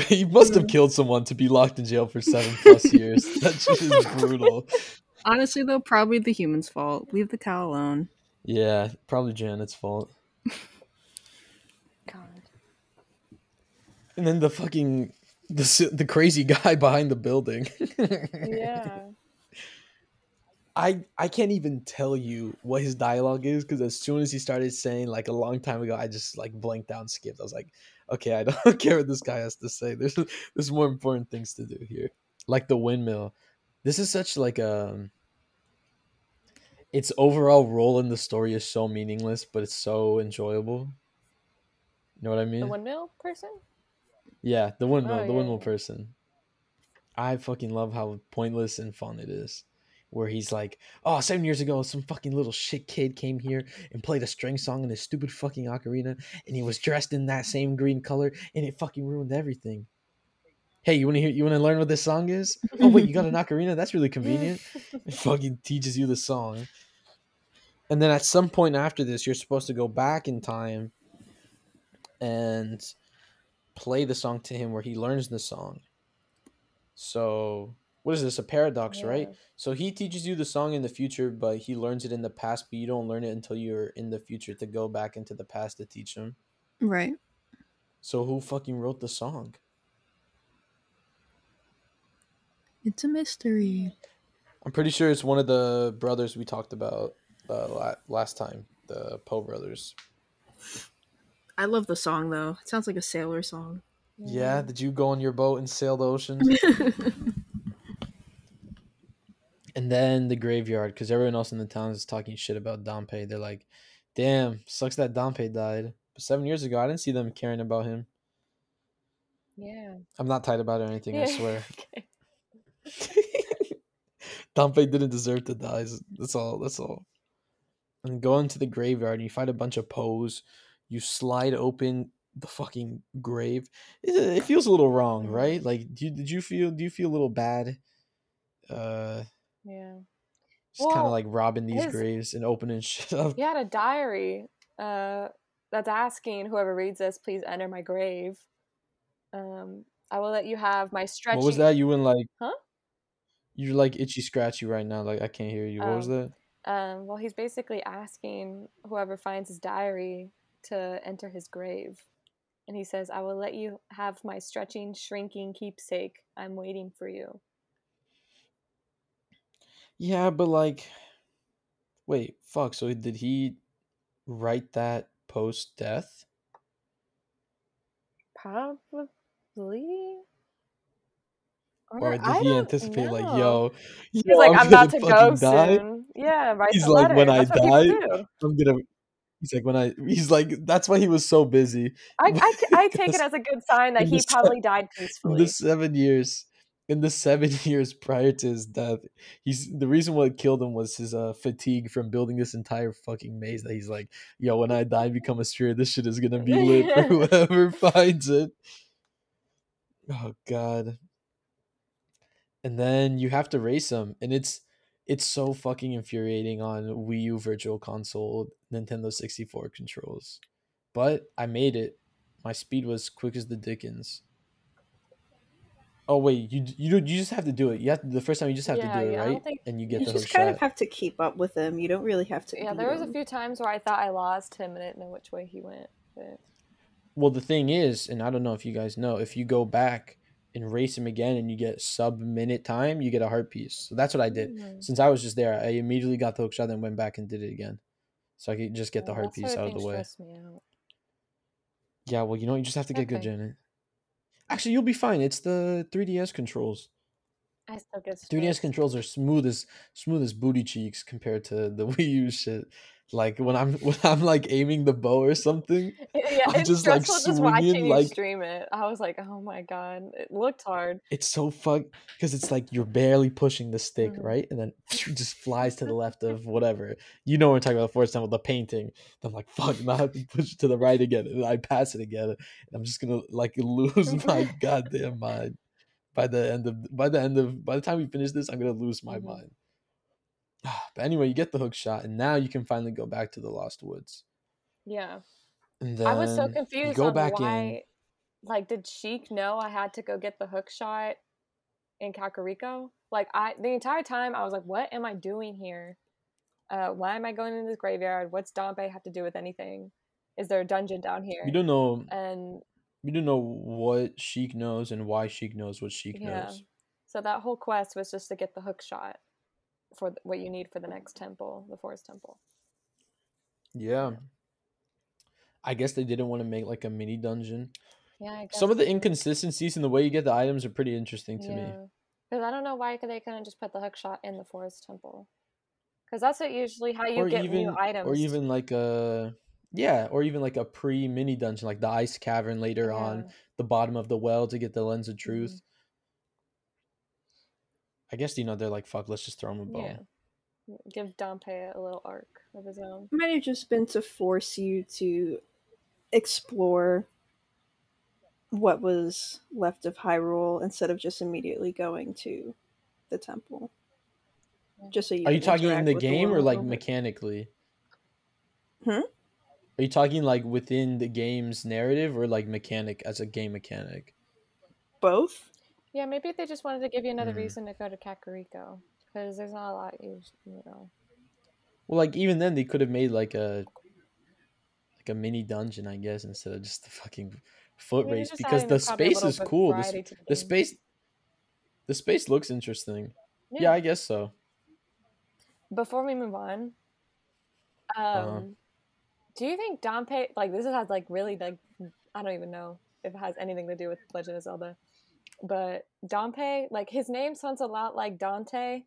he must have killed someone to be locked in jail for seven plus years. That shit is brutal. Honestly, though, probably the human's fault. Leave the cow alone. Yeah, probably Janet's fault. God. And then the fucking the the crazy [laughs] guy behind the building. Yeah. [laughs] I I can't even tell you what his dialogue is because as soon as he started saying like a long time ago, I just like blanked out and skipped. I was like, okay, I [laughs] don't care what this guy has to say. There's there's more important things to do here, like the windmill. This is such like a. Its overall role in the story is so meaningless, but it's so enjoyable. You know what I mean? The windmill person? Yeah, the windmill, Oh, the yeah, windmill yeah. person. I fucking love how pointless and fun it is. Where he's like, oh, seven years ago, some fucking little shit kid came here and played a string song in his stupid fucking ocarina, and he was dressed in that same green color, and it fucking ruined everything. Hey, you wanna hear you wanna learn what this song is? [laughs] Oh wait, you got an ocarina? That's really convenient. [laughs] It fucking teaches you the song. And then at some point after this, you're supposed to go back in time and play the song to him where he learns the song. So what is this? A paradox, right? So he teaches you the song in the future, but he learns it in the past, but you don't learn it until you're in the future to go back into the past to teach him. Right. So who fucking wrote the song? It's a mystery. I'm pretty sure it's one of the brothers we talked about uh, last time, the Poe brothers. I love the song though. It sounds like a sailor song. Yeah, did you go on your boat and sail the ocean? [laughs] [laughs] and then the graveyard, because everyone else in the town is talking shit about Dampé. They're like, "Damn, sucks that Dampé died." But seven years ago, I didn't see them caring about him. Yeah. I'm not tight about it or anything. I [laughs] swear. Okay. [laughs] Dampé didn't deserve to die. That's all. That's all. And go into the graveyard and you fight a bunch of Poes. You slide open the fucking grave. It, feels a little wrong, Mhm. right? Like, do you, did you feel? Do you feel a little bad? Uh, Yeah. just kind of like robbing these his- graves and opening [laughs] shit up. He had a diary uh, that's asking whoever reads this, please enter my grave. Um, I will let you have my stretchy. What was that? You went like, Huh? You're like itchy scratchy right now. Like I can't hear you. What was Oh. that? Um, well, he's basically asking whoever finds his diary to enter his grave. And he says, I will let you have my stretching, shrinking keepsake. I'm waiting for you. Yeah, but like, wait, fuck. So did he write that post death? Probably. Or did I he anticipate like, [laughs] yo, He's yo, like, I'm, I'm about to go die. soon. Yeah, right. He's like, letter. when I That's people die. I'm gonna. He's like, when I. He's like, that's why he was so busy. I, [laughs] I take it as a good sign that he probably died in peacefully. the seven years, in the seven [laughs] years prior to his death, he's the reason what killed him was his uh, fatigue from building this entire fucking maze. That he's like, yo, when I die, and become a spirit. This shit is gonna be lit for whoever finds it. Oh god. And then you have to race them, and it's it's so fucking infuriating on Wii U Virtual Console, Nintendo 64 controls. But I made it. My speed was quick as the Dickens. Oh wait, you you you just have to do it. You have to, the first time you just have Yeah, to do it, yeah, right? think- and you get you the just kind shot. of have to keep up with him. You don't really have to. Yeah, beat there was a few times where I thought I lost him and didn't know which way he went. But Well, the thing is, and I don't know if you guys know, if you go back and race him again and you get sub minute time, you get a heart piece. So that's what I did. Mm. Since I was just there, I immediately got the hook shot, then went back and did it again, so I could just get the Yeah, heart piece out of the way. stressed me out. Yeah, well, you know, you just have to get good, Janet. Actually, you'll be fine. It's the 3DS controls. I still get 3DS controls are smooth as smooth as booty cheeks compared to the [laughs] Wii U shit. Like when I'm [laughs] when I'm like aiming the bow or something, [laughs] Yeah, I'm it's just, like, stressful just watching swinging, you like- stream it. I was like, oh my god, it looked hard. it's so fuck because it's like you're barely pushing the stick, Mhm. right? And then [sniffs] just flies to the [laughs] left of whatever. You know what we're talking about, the first time with the painting. I'm like, fuck, now I have to push it to the right again. And I pass it again. And I'm just gonna like lose my goddamn mind. By the end of by the end of by the time we finish this, I'm gonna lose my Mhm. mind. [sighs] But anyway, you get the hook shot, and now you can finally go back to the Lost Woods. Yeah, And then I was so confused go back why. in. Like, did Sheik know I had to go get the hook shot in Kakariko? Like, I the entire time I was like, what am I doing here? Uh, why am I going into this graveyard? What's Dampé have to do with anything? Is there a dungeon down here? You don't know and you don't know what Sheik knows and why Sheik knows what Sheik Yeah. knows. So that whole quest was just to get the hook shot for th- what you need for the next temple, the forest temple. Yeah. I guess they didn't want to make like a mini dungeon. Yeah, I guess Some of the inconsistencies in the way you get the items are pretty interesting to me. Because I don't know why they couldn't just put the hook shot in the forest temple. Because that's what usually how you or get even new items. or even like a yeah, or even like a pre mini dungeon like the ice cavern later on the bottom of the well to get the lens of truth. Mhm. I guess you know they're like fuck, let's just throw him a bone. Yeah. Give Dampé a little arc of his own. It Might have just been to force you to explore what was left of Hyrule instead of just immediately going to the temple. Just so you Are you talking in the with game or like mechanically? Hmm? Are you talking like within the game's narrative or like mechanic as a game mechanic? Both. Yeah, maybe they just wanted to give you another Mm. reason to go to Kakariko because there's not a lot you you know. Well, like even then they could have made like a like a mini dungeon, I guess, instead of just the fucking foot I mean, race because the space is cool. The, variety the space the space looks interesting. Yeah. I guess so. Before we move on, um, Uh-huh. do you think Dampé like this has like really like I don't even know if it has anything to do with Legend of Zelda, but Dampé like his name sounds a lot like Dante,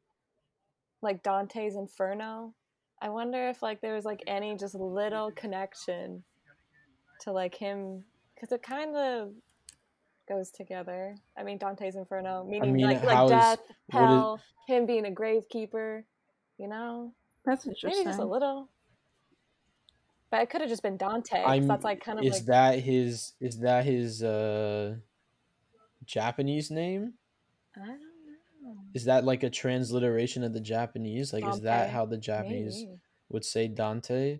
like Dante's Inferno. I wonder if like there was like any just little connection to like him because it kind of goes together. I mean Dante's Inferno meaning mean, like like death, what is- hell, him being a gravekeeper, you know. That's interesting. Maybe just a little. But it could have just been Dante. That's like kind of is like that his is that his uh Japanese name? I don't know. Is that like a transliteration of the Japanese? Like is that how the Japanese Maybe. would say Dante?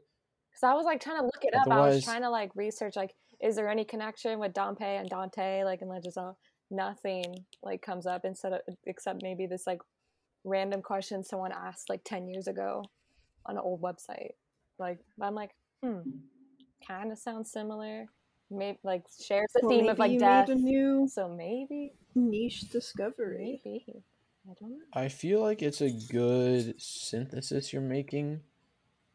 Because I was like trying to look it up. I was trying to like research like is there any connection with Dante and Dante like in Legend of Nothing like comes up instead of except maybe this like random question someone asked like ten years ago on an old website. Like I'm like, hmm, kind of sounds similar. Maybe like shares the Well, theme of like you death. made a new So maybe, niche discovery. maybe. I don't know. I feel like it's a good synthesis you're making,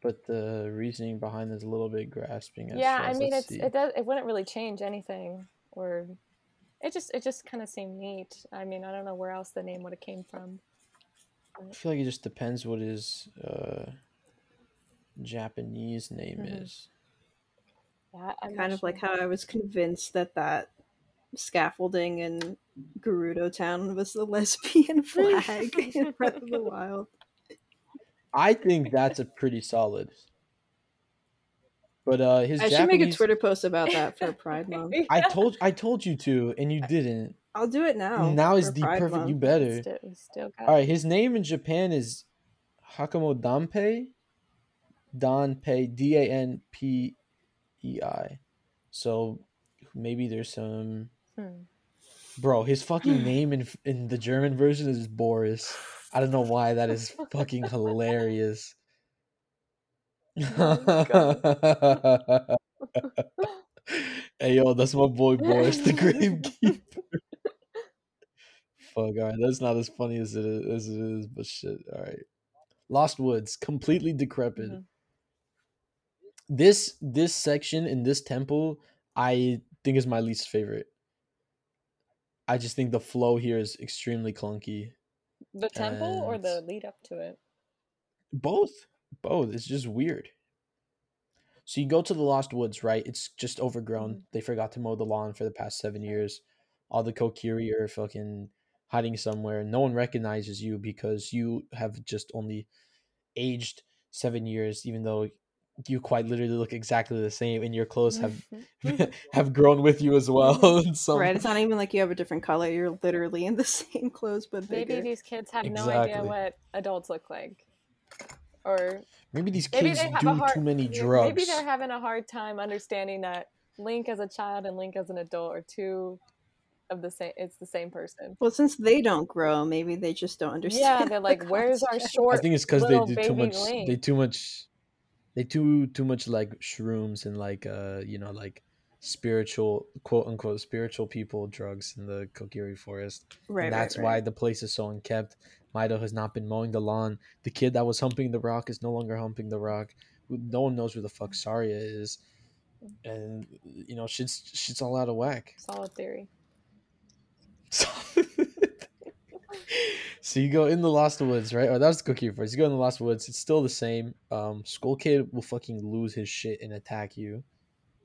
but the reasoning behind is a little bit grasping. At yeah i mean Let's it's see. it does it wouldn't really change anything or it just it just kind of seemed neat i mean i don't know where else the name would have came from I feel like it just depends what his uh, Japanese name Mhm. is. Yeah I'm kind of like how I was convinced that that scaffolding in Gerudo Town was the [laughs] lesbian [laughs] flag in Breath of the Wild. I think that's a pretty solid. But uh, his I should make a Twitter post about that for [laughs] Pride Month. I told I told you to, and you didn't. I'll do it now. now is the Pride perfect. Month. You better. still, still got All right, his name in Japan is Hakamo Danpei. Danpei, D A N P E I. So maybe there's some. hmm. Bro, his fucking [laughs] name in in the German version is Boris. I don't know why that is fucking hilarious. [laughs] hey yo, that's my boy Boris, the [laughs] Gravekeeper. Fuck, alright, that's not as funny as it is, as it is, but shit, alright. Lost Woods, completely decrepit. Mhm. This this section in this temple, I think is my least favorite. I just think the flow here is extremely clunky. the temple or the lead up to it Both. Both. It's just weird. So you go to the Lost Woods, right? It's just overgrown. Mhm. They forgot to mow the lawn for the past seven years. All the Kokiri are fucking hiding somewhere. No one recognizes you because you have just only aged seven years, even though you quite literally look exactly the same and your clothes have mm-hmm. [laughs] have grown with you as well. Mm-hmm. in some- Right, it's not even like you have a different color. You're literally in the [laughs] same clothes but bigger. maybe these kids have no idea what adults look like or Maybe these maybe kids they have do a hard too many drugs. maybe they're having a hard time understanding that link as a child and link as an adult are two of the same it's the same person Well, since they don't grow, maybe they just don't understand. yeah they're the like where's our concept." short I think it's because they do too much. Link. They too much. They too too much like shrooms and like uh you know like spiritual quote unquote spiritual people drugs in the Kokiri forest. Right, and right, that's why right. the place is so unkept. Mido has not been mowing the lawn. The kid that was humping the rock is no longer humping the rock. No one knows where the fuck Saria is, and you know shit's shit's all out of whack. solid theory [laughs] So, you go in the Lost Woods, right? Or that was the Kokiri Forest. You go in the Lost Woods. It's still the same. Um, Skull Kid will fucking lose his shit and attack you,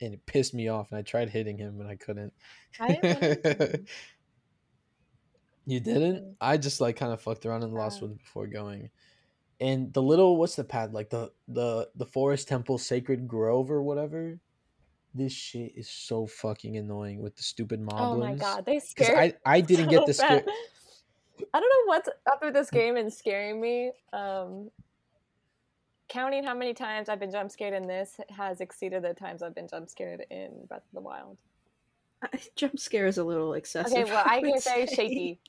and it pissed me off. And I tried hitting him, and I couldn't. I didn't [laughs] you didn't? I just like kind of fucked around in the Lost. Woods before going. And the little what's the pad like the the the Forest Temple Sacred Grove or whatever. This shit is so fucking annoying with the stupid moblins. oh my god they scared I I [laughs] didn't get so the scare. I don't know what's up with this game and scaring me. Um, counting how many times I've been jump scared in this has exceeded the times I've been jump scared in Breath of the Wild. [laughs] Jump scare is a little excessive. Okay, well, I would get very say. shaky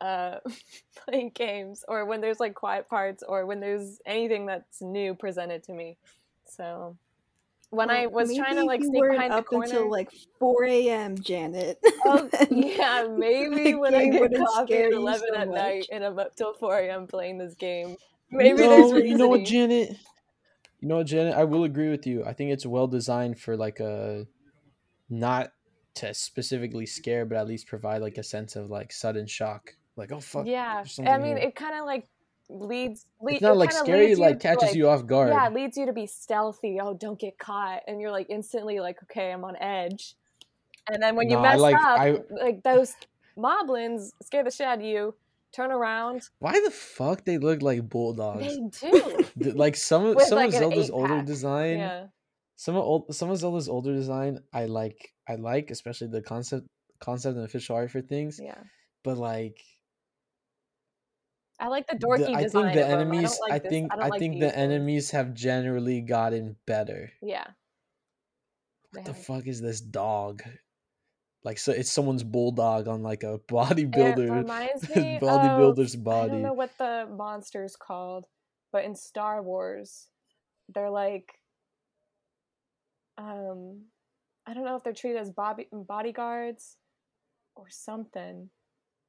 uh, [laughs] playing games, or when there's like quiet parts, or when there's anything that's new presented to me. So when I was trying to like you sneak weren't behind the up corner, until like 4 a.m., Janet. oh, [laughs] yeah, maybe when I get wouldn't coffee at eleven so at night and I'm up till four a.m. playing this game, maybe no, there's you know what. Janet? You know what, Janet? I will agree with you. I think it's well designed for like a not to specifically scare, but at least provide like a sense of like sudden shock. Like, oh fuck. Yeah, I mean, here. it kind of like leads. lead, it's not it like scary, like catches like- you off guard. Yeah, it leads you to be stealthy. Oh, don't get caught, and you're like instantly like, okay, I'm on edge. And then when you No, I mess like- up, I- like those moblins scare the shit out of you. Turn around, Why the fuck they look like bulldogs? they do. [laughs] Like some of some like, of Zelda's older design, yeah, some of old some of Zelda's older design, I like. I like, especially the concept concept and official art for things. yeah. But like, I like the the- dorky I design. think the enemies. I, like I think I, I like think these the enemies have generally gotten better. Yeah. What They the have. fuck is this dog? Like so, it's someone's bulldog on like a [laughs] It bodybuilder, reminds [laughs] me of bodybuilder's I body. don't know what the monster's called, but in Star Wars, they're like, um, I don't know if they're treated as body bodyguards or something,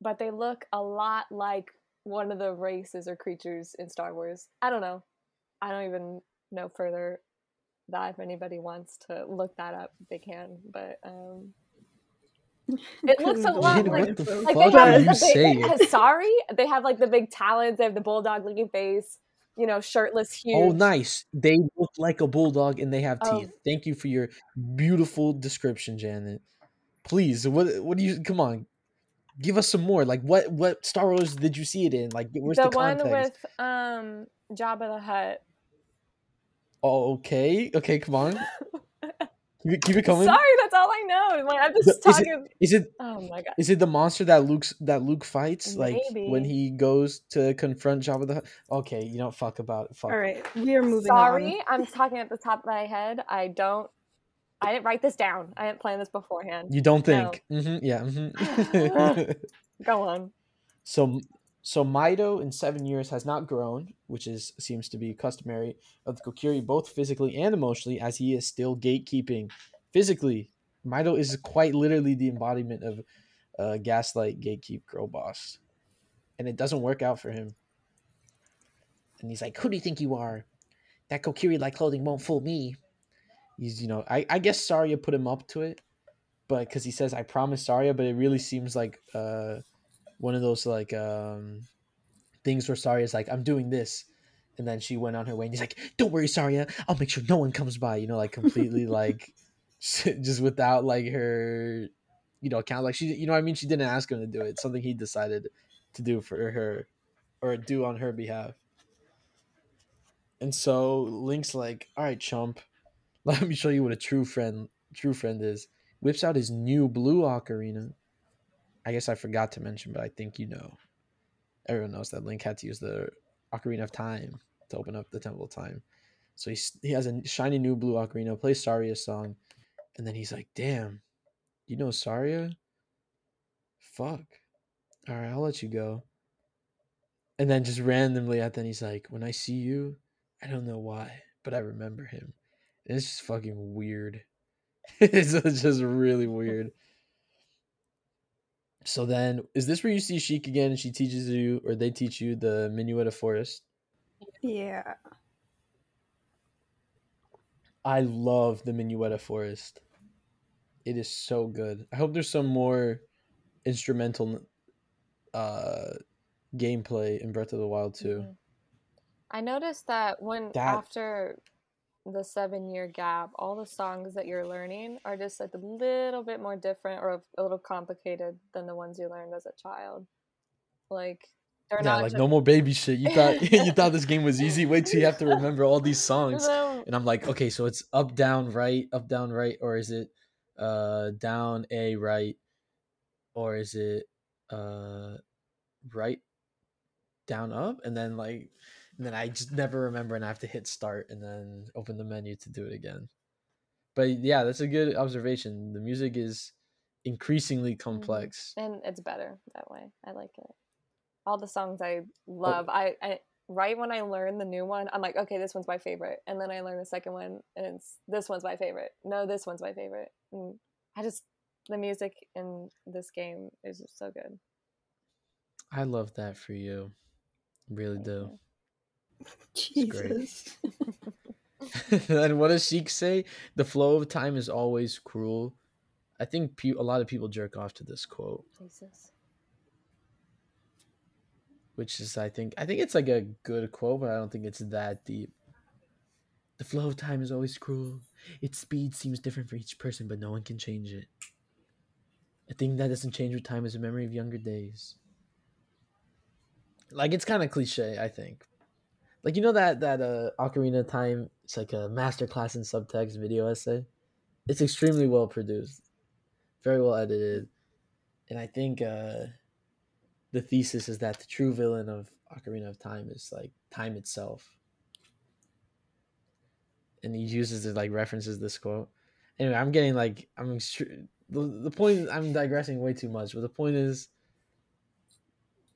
but they look a lot like one of the races or creatures in Star Wars. I don't know. I don't even know further that if anybody wants to look that up, they can. But um, [laughs] it looks a lot believe like what the like fuck they have the big [laughs] sorry they have like the big talons they have the bulldog looking face you know shirtless huge Oh, nice. They look like a bulldog and they have Oh. teeth. Thank you for your beautiful description, Janet. Please, what what do you? Come on, give us some more. Like, what what Star Wars did you see it in? Like, where's the, the, one context? with um Jabba the Hutt Oh, okay, okay, come on. [laughs] keep it, keep it coming. sorry that's all I know like I'm just is it- talking Is it oh my god is it the monster that Luke's that Luke fights? Like when he goes to confront Jabba the Hutt. Okay, you don't fuck about it. Fuck. All right, we are moving sorry on. I'm talking at the top of my head I don't I didn't write this down I didn't plan this beforehand You don't No. think? hmm yeah. hmm [laughs] go on So so Mido in seven years has not grown, which is seems to be customary of the Kokiri, both physically and emotionally, as he is still gatekeeping. Physically, Mido is quite literally the embodiment of uh, gaslight gatekeep girl boss, and it doesn't work out for him. And he's like, "Who do you think you are? That Kokiri like clothing won't fool me." He's you know, I I guess Saria put him up to it, but because he says I promise Saria, but it really seems like uh one of those like um things where Saria's like, I'm doing this. And then she went on her way and he's like, Don't worry, Saria, I'll make sure no one comes by, you know, like completely [laughs] like just without like her you know, account like she you know what I mean? She didn't ask him to do it. It's something he decided to do for her or do on her behalf. And so Link's like, All right, chump, [laughs] let me show you what a true friend true friend is. Whips out his new blue ocarina. I guess I forgot to mention, but I think you know. Everyone knows that Link had to use the Ocarina of Time to open up the Temple of Time. So he's, he has a shiny new blue ocarina, plays Saria's song, and then he's like, damn, you know Saria? Fuck. All right, I'll let you go. And then just randomly at then he's like, when I see you, I don't know why, but I remember him. And it's just fucking weird. [laughs] it's just really weird. So then, is this where you see Sheik again and she teaches you, or they teach you the Minuet of Forest? Yeah. I love the Minuet of Forest. It is so good. I hope there's some more instrumental uh gameplay in Breath of the Wild too. Mhm. I noticed that when That- after the seven year gap, all the songs that you're learning are just like a little bit more different or a little complicated than the ones you learned as a child. Like they're Yeah, not like ju- no more baby shit. You thought [laughs] you thought this game was easy. Wait till you have to remember all these [laughs] songs. And I'm like, okay, so it's up, down, right, up, down, right, or is it uh down, A, right, or is it uh right, down, up, and then like And then I just never remember and I have to hit start and then open the menu to do it again. But yeah, that's a good observation. The music is increasingly mm-hmm. complex. and it's better that way. I like it. All the songs I oh. love. I, I right when I learn the new one, I'm like, okay, this one's my favorite, and then I learn the second one, and it's this one's my favorite. No, this one's my favorite. And I just the music in this game is just so good. I love that for you. Really Thank do. you. [laughs] great. Jesus. [laughs] and what does Sheik say? The flow of time is always cruel. I think pe- a lot of people jerk off to this quote, Jesus. which is I think I think it's like a good quote, but I don't think it's that deep. The flow of time is always cruel. Its speed seems different for each person, but no one can change it. A thing that doesn't change with time is a memory of younger days. Like it's kind of cliche, I think. Like you know that that uh Ocarina of Time, it's like a masterclass in subtext video essay. It's extremely well produced, very well edited, and I think uh the thesis is that the true villain of Ocarina of Time is like time itself. And he uses it like references this quote. Anyway, I'm getting like I'm the, the point I'm digressing way too much, but the point is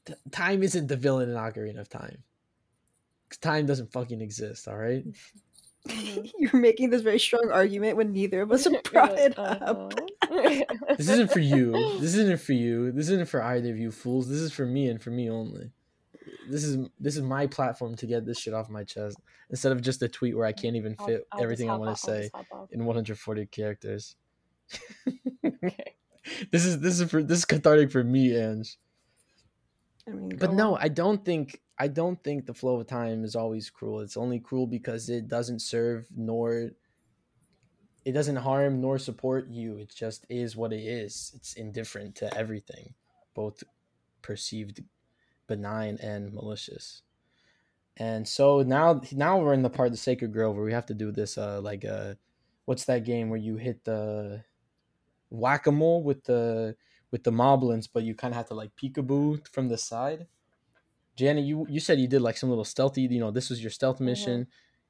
t- time isn't the villain in Ocarina of Time. 'Cause time doesn't fucking exist, all right? [laughs] You're making this very strong argument when neither of us [laughs] You're brought like, it up. uh-huh. [laughs] This isn't for you. This isn't for you. This isn't for either of you fools. This is for me and for me only. This is this is my platform to get this shit off my chest instead of just a tweet where I can't even I'll- fit I'll everything I want to say just hop off. in 140 characters. Okay. This is this is for this is cathartic for me, Ange. I mean, But go no, on. I don't think I don't think the flow of time is always cruel. It's only cruel because it doesn't serve nor it doesn't harm nor support you. It just is what it is. It's indifferent to everything, both perceived benign and malicious. And so now now we're in the part of the sacred grove where we have to do this uh like uh what's that game where you hit the whack-a-mole with the with the moblins, but you kind of have to like peekaboo from the side. Janet, you you said you did like some little stealthy. You know, this was your stealth mission.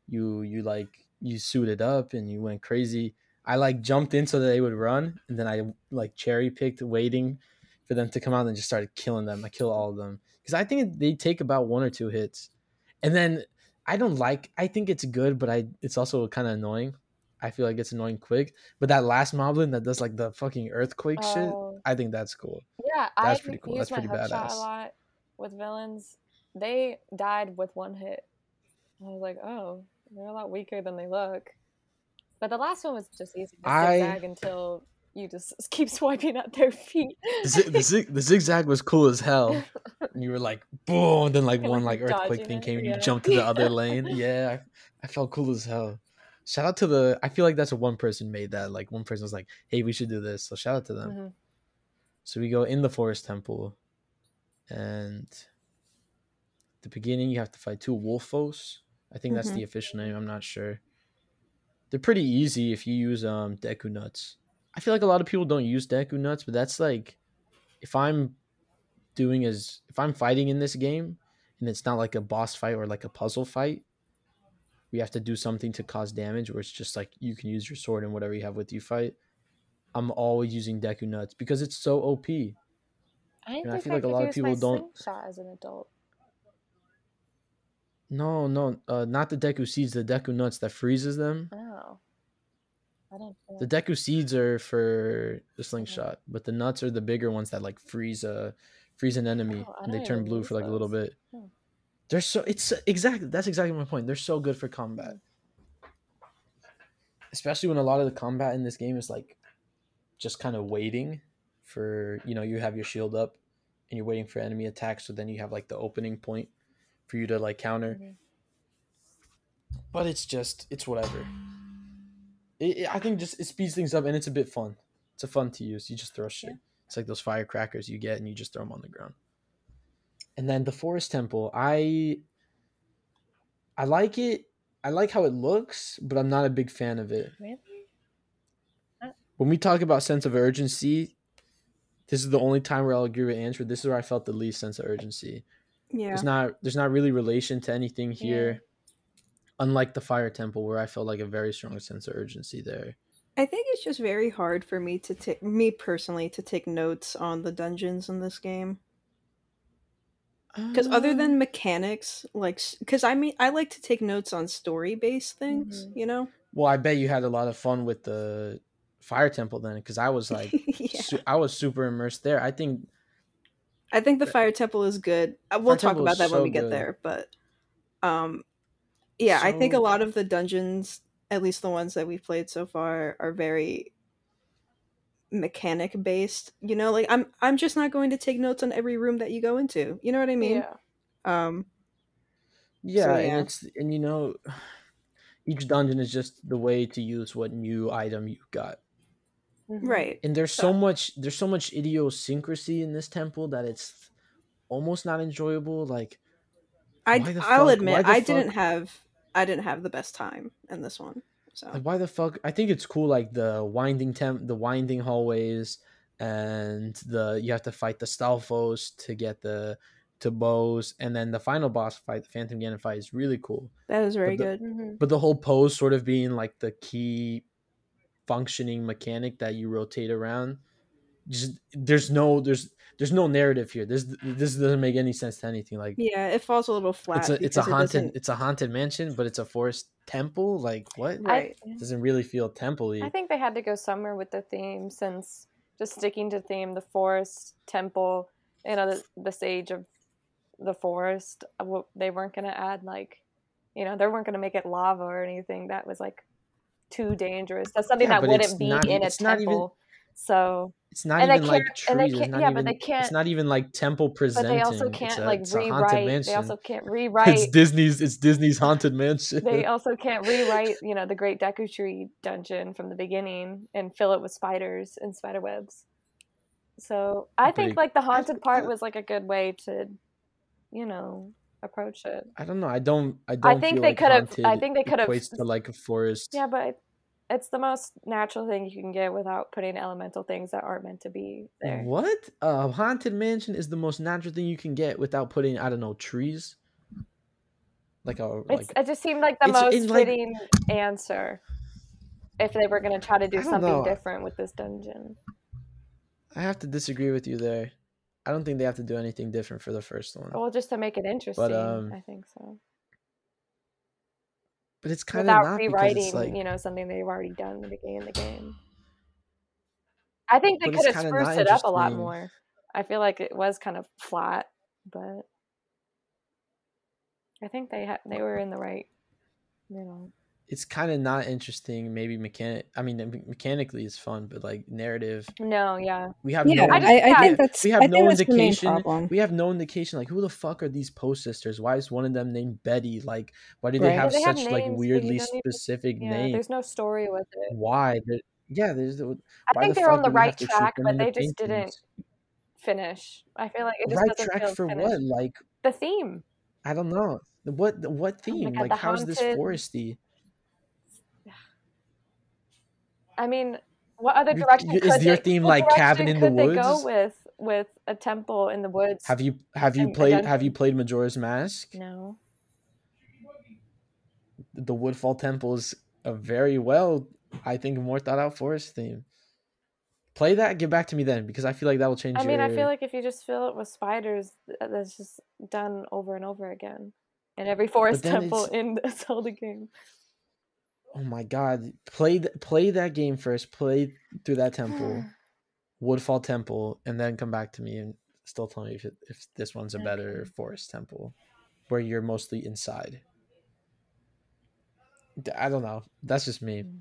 You you like you suited up and you went crazy. I like jumped in so that they would run, and then I like cherry picked, waiting for them to come out and just started killing them. I kill all of them because I think they take about one or two hits, and then I don't like. I think it's good, but I it's also kind of annoying. I feel like it's annoying quick. But that last moblin that does like the fucking earthquake shit, Oh. I think that's cool. Yeah, That's I pretty cool. That's pretty badass. A with villains. They died with one hit. I was like, oh, they're a lot weaker than they look. But the last one was just easy I- zigzag until you just [laughs] keep swiping at their feet. The, zig- the, zig- the zigzag was cool as hell. And you were like, boom, and then like You're, [laughs] one like, earthquake thing it, came and yeah. you jumped to the other [laughs] lane. Yeah, I, I felt cool as hell. Shout out to the. I feel like that's what one person made that. Like one person was like, "Hey, we should do this." So shout out to them. Mhm. So we go in the forest temple, and the beginning you have to fight two wolfos. I think that's Mhm. the official name. I'm not sure. They're pretty easy if you use um Deku nuts. I feel like a lot of people don't use Deku nuts, but that's like if I'm doing as if I'm fighting in this game and it's not like a boss fight or like a puzzle fight, we have to do something to cause damage where it's just like you can use your sword and whatever you have with you fight. I'm always using Deku nuts because it's so OP. I didn't I feel I like a lot of people don't- slingshot as an adult. No, no, uh, not the Deku seeds, the Deku nuts that freezes them. Oh, I don't. know. The Deku seeds are for the slingshot, but the nuts are the bigger ones that like freeze a freeze an enemy Oh, and they turn blue for like a little bit. Hmm. They're so it's exactly that's exactly my point. They're so good for combat. Especially when a lot of the combat in this game is like just kind of waiting for, you know, you have your shield up and you're waiting for enemy attacks so then you have like the opening point for you to like counter. Mhm. But it's just it's whatever. It, it- I think just it speeds things up and it's a bit fun. It's a fun to use. You just throw shit. Yeah. It's like those firecrackers you get and you just throw them on the ground. And then the forest temple, I I like it. I like how it looks, but I'm not a big fan of it. Really? When we talk about sense of urgency, this is the only time where I'll agree with Andrew. This is where I felt the least sense of urgency. Yeah. There's not there's not really relation to anything Yeah. here. Unlike the Fire Temple, where I felt like a very strong sense of urgency there. I think it's just very hard for me to take me personally to take notes on the dungeons in this game. Because other Uh, than mechanics, like, because I mean, I like to take notes on story based things, Mhm. you know? well, I bet you had a lot of fun with the Fire Temple then, because I was like, [laughs] yeah. su- I was super immersed there. I think I think the Fire Temple is good. Uh, We'll Fire talk Temple about is that when we get good. there, but um yeah, I think a lot of the dungeons, at least the ones that we've played so far, are very mechanic based. You know, like I'm I'm just not going to take notes on every room that you go into. You know what I mean? yeah. Um Yeah, yeah. and it's and you know, [sighs] each dungeon is just the way to use what new item you got. Mhm. right. And there's so much there's so much idiosyncrasy in this temple that it's almost not enjoyable. Like i i'll fuck- admit why the I didn't have I didn't have the best time in this one. So like why the fuck I think it's cool like the winding temp the winding hallways and the you have to fight the Stalfos to get the to bows and then the final boss fight, the Phantom Ganon fight is really cool. that is was very the- good. Mhm. but the whole Poes sort of being like the key functioning mechanic that you rotate around just there's no there's there's no narrative here this this doesn't make any sense to anything like Yeah, it falls a little flat. it's a it's a because it haunted it's a haunted mansion but it's a forest temple like what Right. it doesn't really feel temple-y I think they had to go somewhere with the theme since just sticking to theme, the forest, temple, you know, the, the sage of the forest. uh, They weren't going to add like, you know, they weren't going to make it lava or anything. That was like too dangerous. That's something Yeah, that wouldn't be not- in a it's not even- temple. so, it's not even like trees and they it's can't- not yeah, even but they can't- It's not even like temple but they also can't a- like rewrite. They also can't [laughs] rewrite. it's disney's it's disney's haunted mansion they also can't rewrite, you know, the Great Deku Tree dungeon from the beginning and fill it with spiders and spider webs. So I think like the haunted part was like a good way to, you know, approach it. I don't know. I don't. I don't. I think they like could've- I think they could've- equates to like a forest. Yeah, but it's the most natural thing you can get without putting elemental things that aren't meant to be there. What? A haunted mansion is the most natural thing you can get without putting I don't know trees. Like a like. it just seemed like the most it's like- fitting answer if they were going to try to do something know. different with this dungeon. I have to disagree with you there. I don't think they have to do anything different for the first one. Well, just to make it interesting, um, I think so. But it's kind of without not because rewriting, like. you know, something they've already done in the beginning of the game. I think they could have spruced it up a lot more. I feel like it was kind of flat, but I think they had they were in the right, you know. It's kind of not interesting. Maybe mechanic. I mean, mechanically it's fun, but like narrative, No, yeah, we have Yeah, no. I I, just- I, yeah, think that's we have I no that's the main indication. We have no indication. Like, who the fuck are these Poe sisters? Why is one of them named Betty? Like, why do they have They have such like names, but weirdly don't even- specific yeah. names? There's no story with it. Why? There- yeah, there's. the- I think the they're on the do we have right track, but in the they just didn't finish. I feel like it just Right doesn't track feel for finished. what? Like, The theme. I don't know. What what Oh theme? God, like, the how's this haunted- foresty? I mean, what other direction you- could is your they, theme like cabin in the they go with with a temple in the woods? Have you have you played have you played Majora's Mask? no. The Woodfall Temple is a very well, I think, more thought out forest theme. Play that. Get back to me then, because I feel like that will change. I mean, I feel like if you just fill it with spiders, uh, that's just done over and over again in every forest temple it's- in the [laughs] Zelda game. Oh my god! Play th- play that game first. Play through that temple, Woodfall Temple, and then come back to me and still tell me if it, if this one's a better Okay. forest temple, where you're mostly inside. I don't know. That's just me. Mm.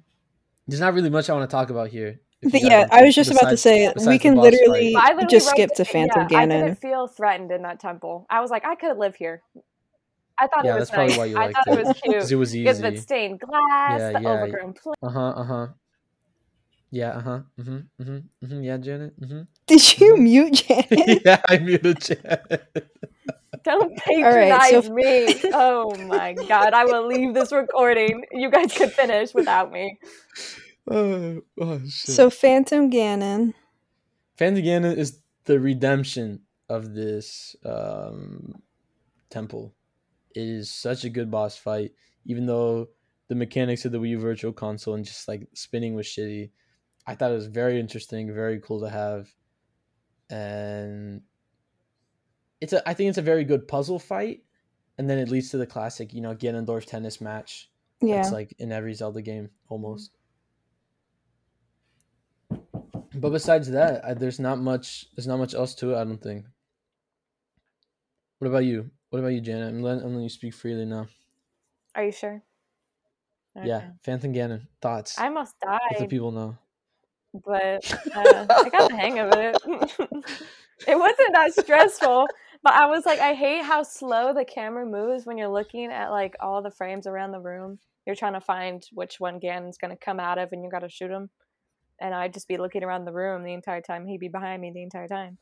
There's not really much I want to talk about here. But yeah, I was just about to say we can literally I literally just skip it- to Phantom yeah, I Ganon. didn't feel threatened in that temple. I was like, I could live here. I thought Yeah, it was that's probably why you I thought it, it, was [laughs] because cute. it was Because the easy. stained glass, Yeah, the yeah. overgrown plants. Uh huh. Uh huh. Yeah. Uh huh. Mm-hmm. Mm-hmm. Mm-hmm. Yeah, Janet. Mm-hmm. Did you mute Janet? [laughs] yeah, I muted Janet. Don't right, patronize so- me. Oh my god, I will leave this recording. You guys could finish without me. [laughs] oh, oh shit. so Phantom Ganon. Phantom Ganon is the redemption of this um Temple. It is such a good boss fight, even though the mechanics of the Wii Virtual Console and just like spinning was shitty. I thought it was very interesting, very cool to have, and it's a. I think it's a very good puzzle fight, and then it leads to the classic, you know, Ganondorf tennis match. Yeah. It's like in every Zelda game almost. Mm-hmm. But besides that, I, there's not much. There's not much else to it. I don't think. What about you? What about you, Janet? I'm letting, I'm letting you speak freely now. Are you sure? Yeah, Okay. Phantom Ganon. Thoughts? I almost Let the people know. but [laughs] uh, I got the hang of it. [laughs] it wasn't that stressful, but I was like, I hate how slow the camera moves when you're looking at like all the frames around the room. You're trying to find which one Ganon's gonna come out of, and you gotta shoot him. And I'd just be looking around the room the entire time. He'd be behind me the entire time.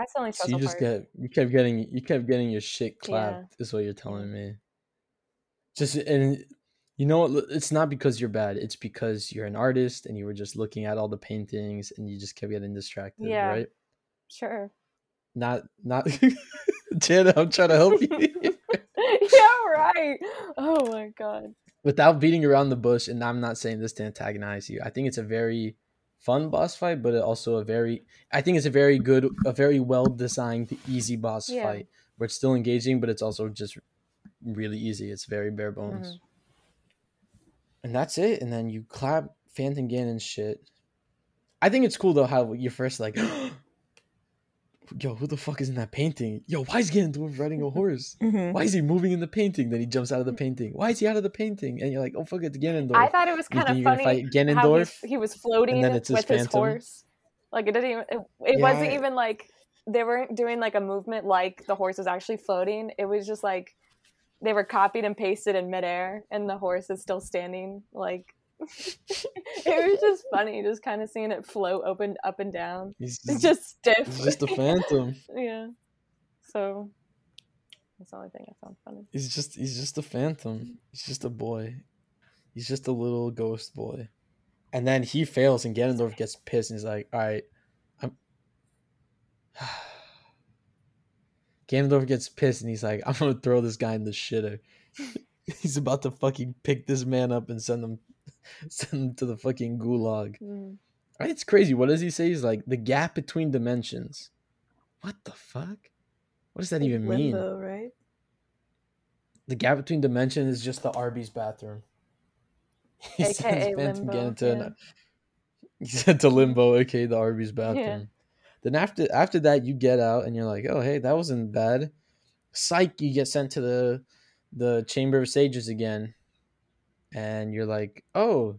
That's the only So you just part. get you kept getting you kept getting your shit Yeah. clapped. Is what you're telling me. Just and you know what? It's not because you're bad. It's because you're an artist and you were just looking at all the paintings and you just kept getting distracted. Yeah. Right? Sure. Not not. [laughs] Janet, I'm trying to help [laughs] you. yeah, right. Oh my god. without beating around the bush, and I'm not saying this to antagonize you. I think it's a very fun boss fight, but also a very I think it's a very good, a very well designed, easy boss Yeah. fight where it's still engaging, but it's also just really easy. It's very bare bones, Mhm. and that's it. And then you clap Phantom Ganon shit. I think it's cool though how you're first like, [gasps] [gasps] yo, who the fuck is in that painting? Yo, why is Ganondorf riding a [laughs] horse? Mm-hmm. Why is he moving in the painting? Then he jumps out of the painting. Why is he out of the painting? And you're like, oh fuck, it's Ganondorf. I thought it was kind of funny fight how he, Ganondorf? he was floating his with his phantom? horse. Like it didn't even. It, it wasn't Yeah. even like they weren't doing like a movement like the horse was actually floating. It was just like they were copied and pasted in midair, and the horse is still standing. Like [laughs] it was just funny, just kind of seeing it float open up and down. He's just, just stiff. he's just a phantom. [laughs] yeah. So that's the only thing I found funny. He's just he's just a phantom. He's just a boy. He's just a little ghost boy. And then he fails and Ganondorf gets pissed and he's like, Alright, I'm [sighs] Ganondorf gets pissed and he's like, I'm gonna throw this guy in the shitter. [laughs] he's about to fucking pick this man up and send him [laughs] send him to the fucking gulag. Mm. It's crazy. What does he say? He's like the gap between dimensions. What the fuck? What does that even mean? Limbo, right? The gap between dimensions is just the Arby's bathroom. [laughs] He AKA sends Phantom limbo, to yeah. an- [laughs] he sent to limbo, aka the Arby's bathroom. Then after after that, you get out and you're like, oh hey, that wasn't bad. Psych, you get sent to the the Chamber of Sages again, and you're like, oh,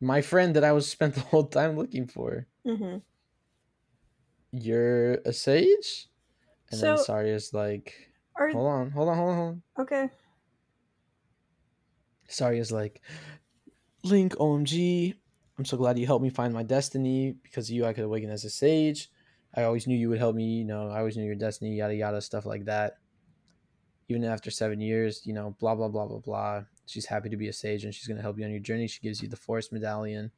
my friend that I was spent [laughs] the whole time looking for. Mm-hmm. You're a sage, and then So- Saria's like, Are hold on, hold on, hold on, hold on. okay. Saria's like, Link, OMG, I'm so glad you helped me find my destiny. Because of you, I could awaken as a sage. I always knew you would help me. You know, I always knew your destiny, yada, yada, stuff like that. Even after seven years, you know, blah, blah, blah, blah, blah. She's happy to be a sage and she's going to help you on your journey. She gives you the Forest Medallion,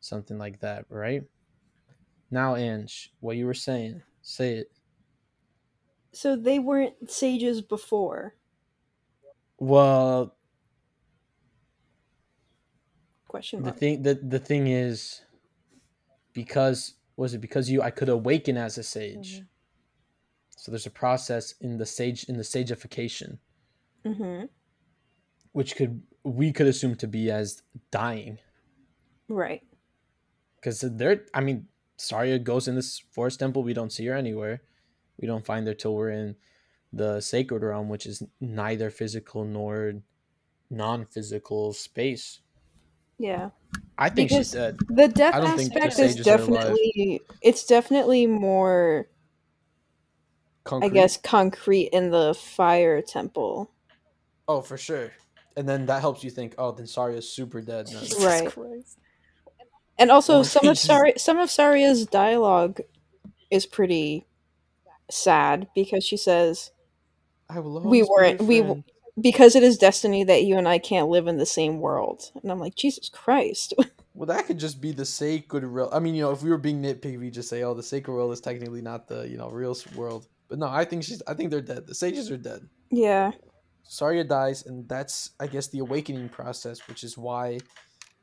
something like that, right? Now, Ange, what you were saying, say it. So they weren't sages before. Well, Question the mark. thing the, the thing is because was it because you i could awaken as a sage Mhm. so there's a process in the sage in the sageification mm-hmm. Which could we could assume to be as dying Right. because there i mean Saria goes in this forest temple we don't see her anywhere we don't find her till we're in the sacred realm which is neither physical nor non-physical space Yeah. i think Because- she's dead The death I don't think the aspect is sages are alive. definitely it's definitely more I guess concrete in the fire temple. Oh, for sure. And then that helps you think, oh, then Saria's super dead. now. Jesus Right. Christ. And also Or some of just- Sari some of Saria's dialogue is pretty sad because she says I will We weren't- we friend. because it is destiny that you and I can't live in the same world. And I'm like, Jesus Christ. [laughs] Well, that could just be the sacred realm. I mean, you know, if we were being nitpicky, we just say, oh, the sacred world is technically not the, you know, real world. But no, I think she's. I think they're dead. The sages are dead. Yeah. Saria dies, and that's I guess the awakening process, which is why,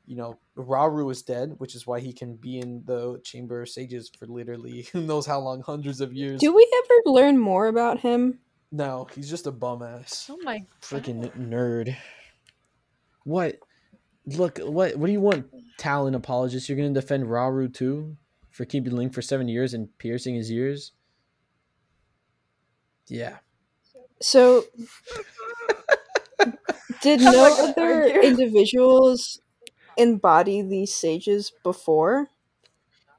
you know, Rauru is dead, which is why he can be in the Chamber of Sages for literally [laughs] who knows how long, hundreds of years. Do we ever learn more about him? no, he's just a bum ass, Oh my freaking nerd. What? Look, what? What do you want, Talon apologist? You're gonna defend Rauru too for keeping Link for seven years and piercing his ears? Yeah. So, did no not gonna other [laughs] individuals embody these sages before?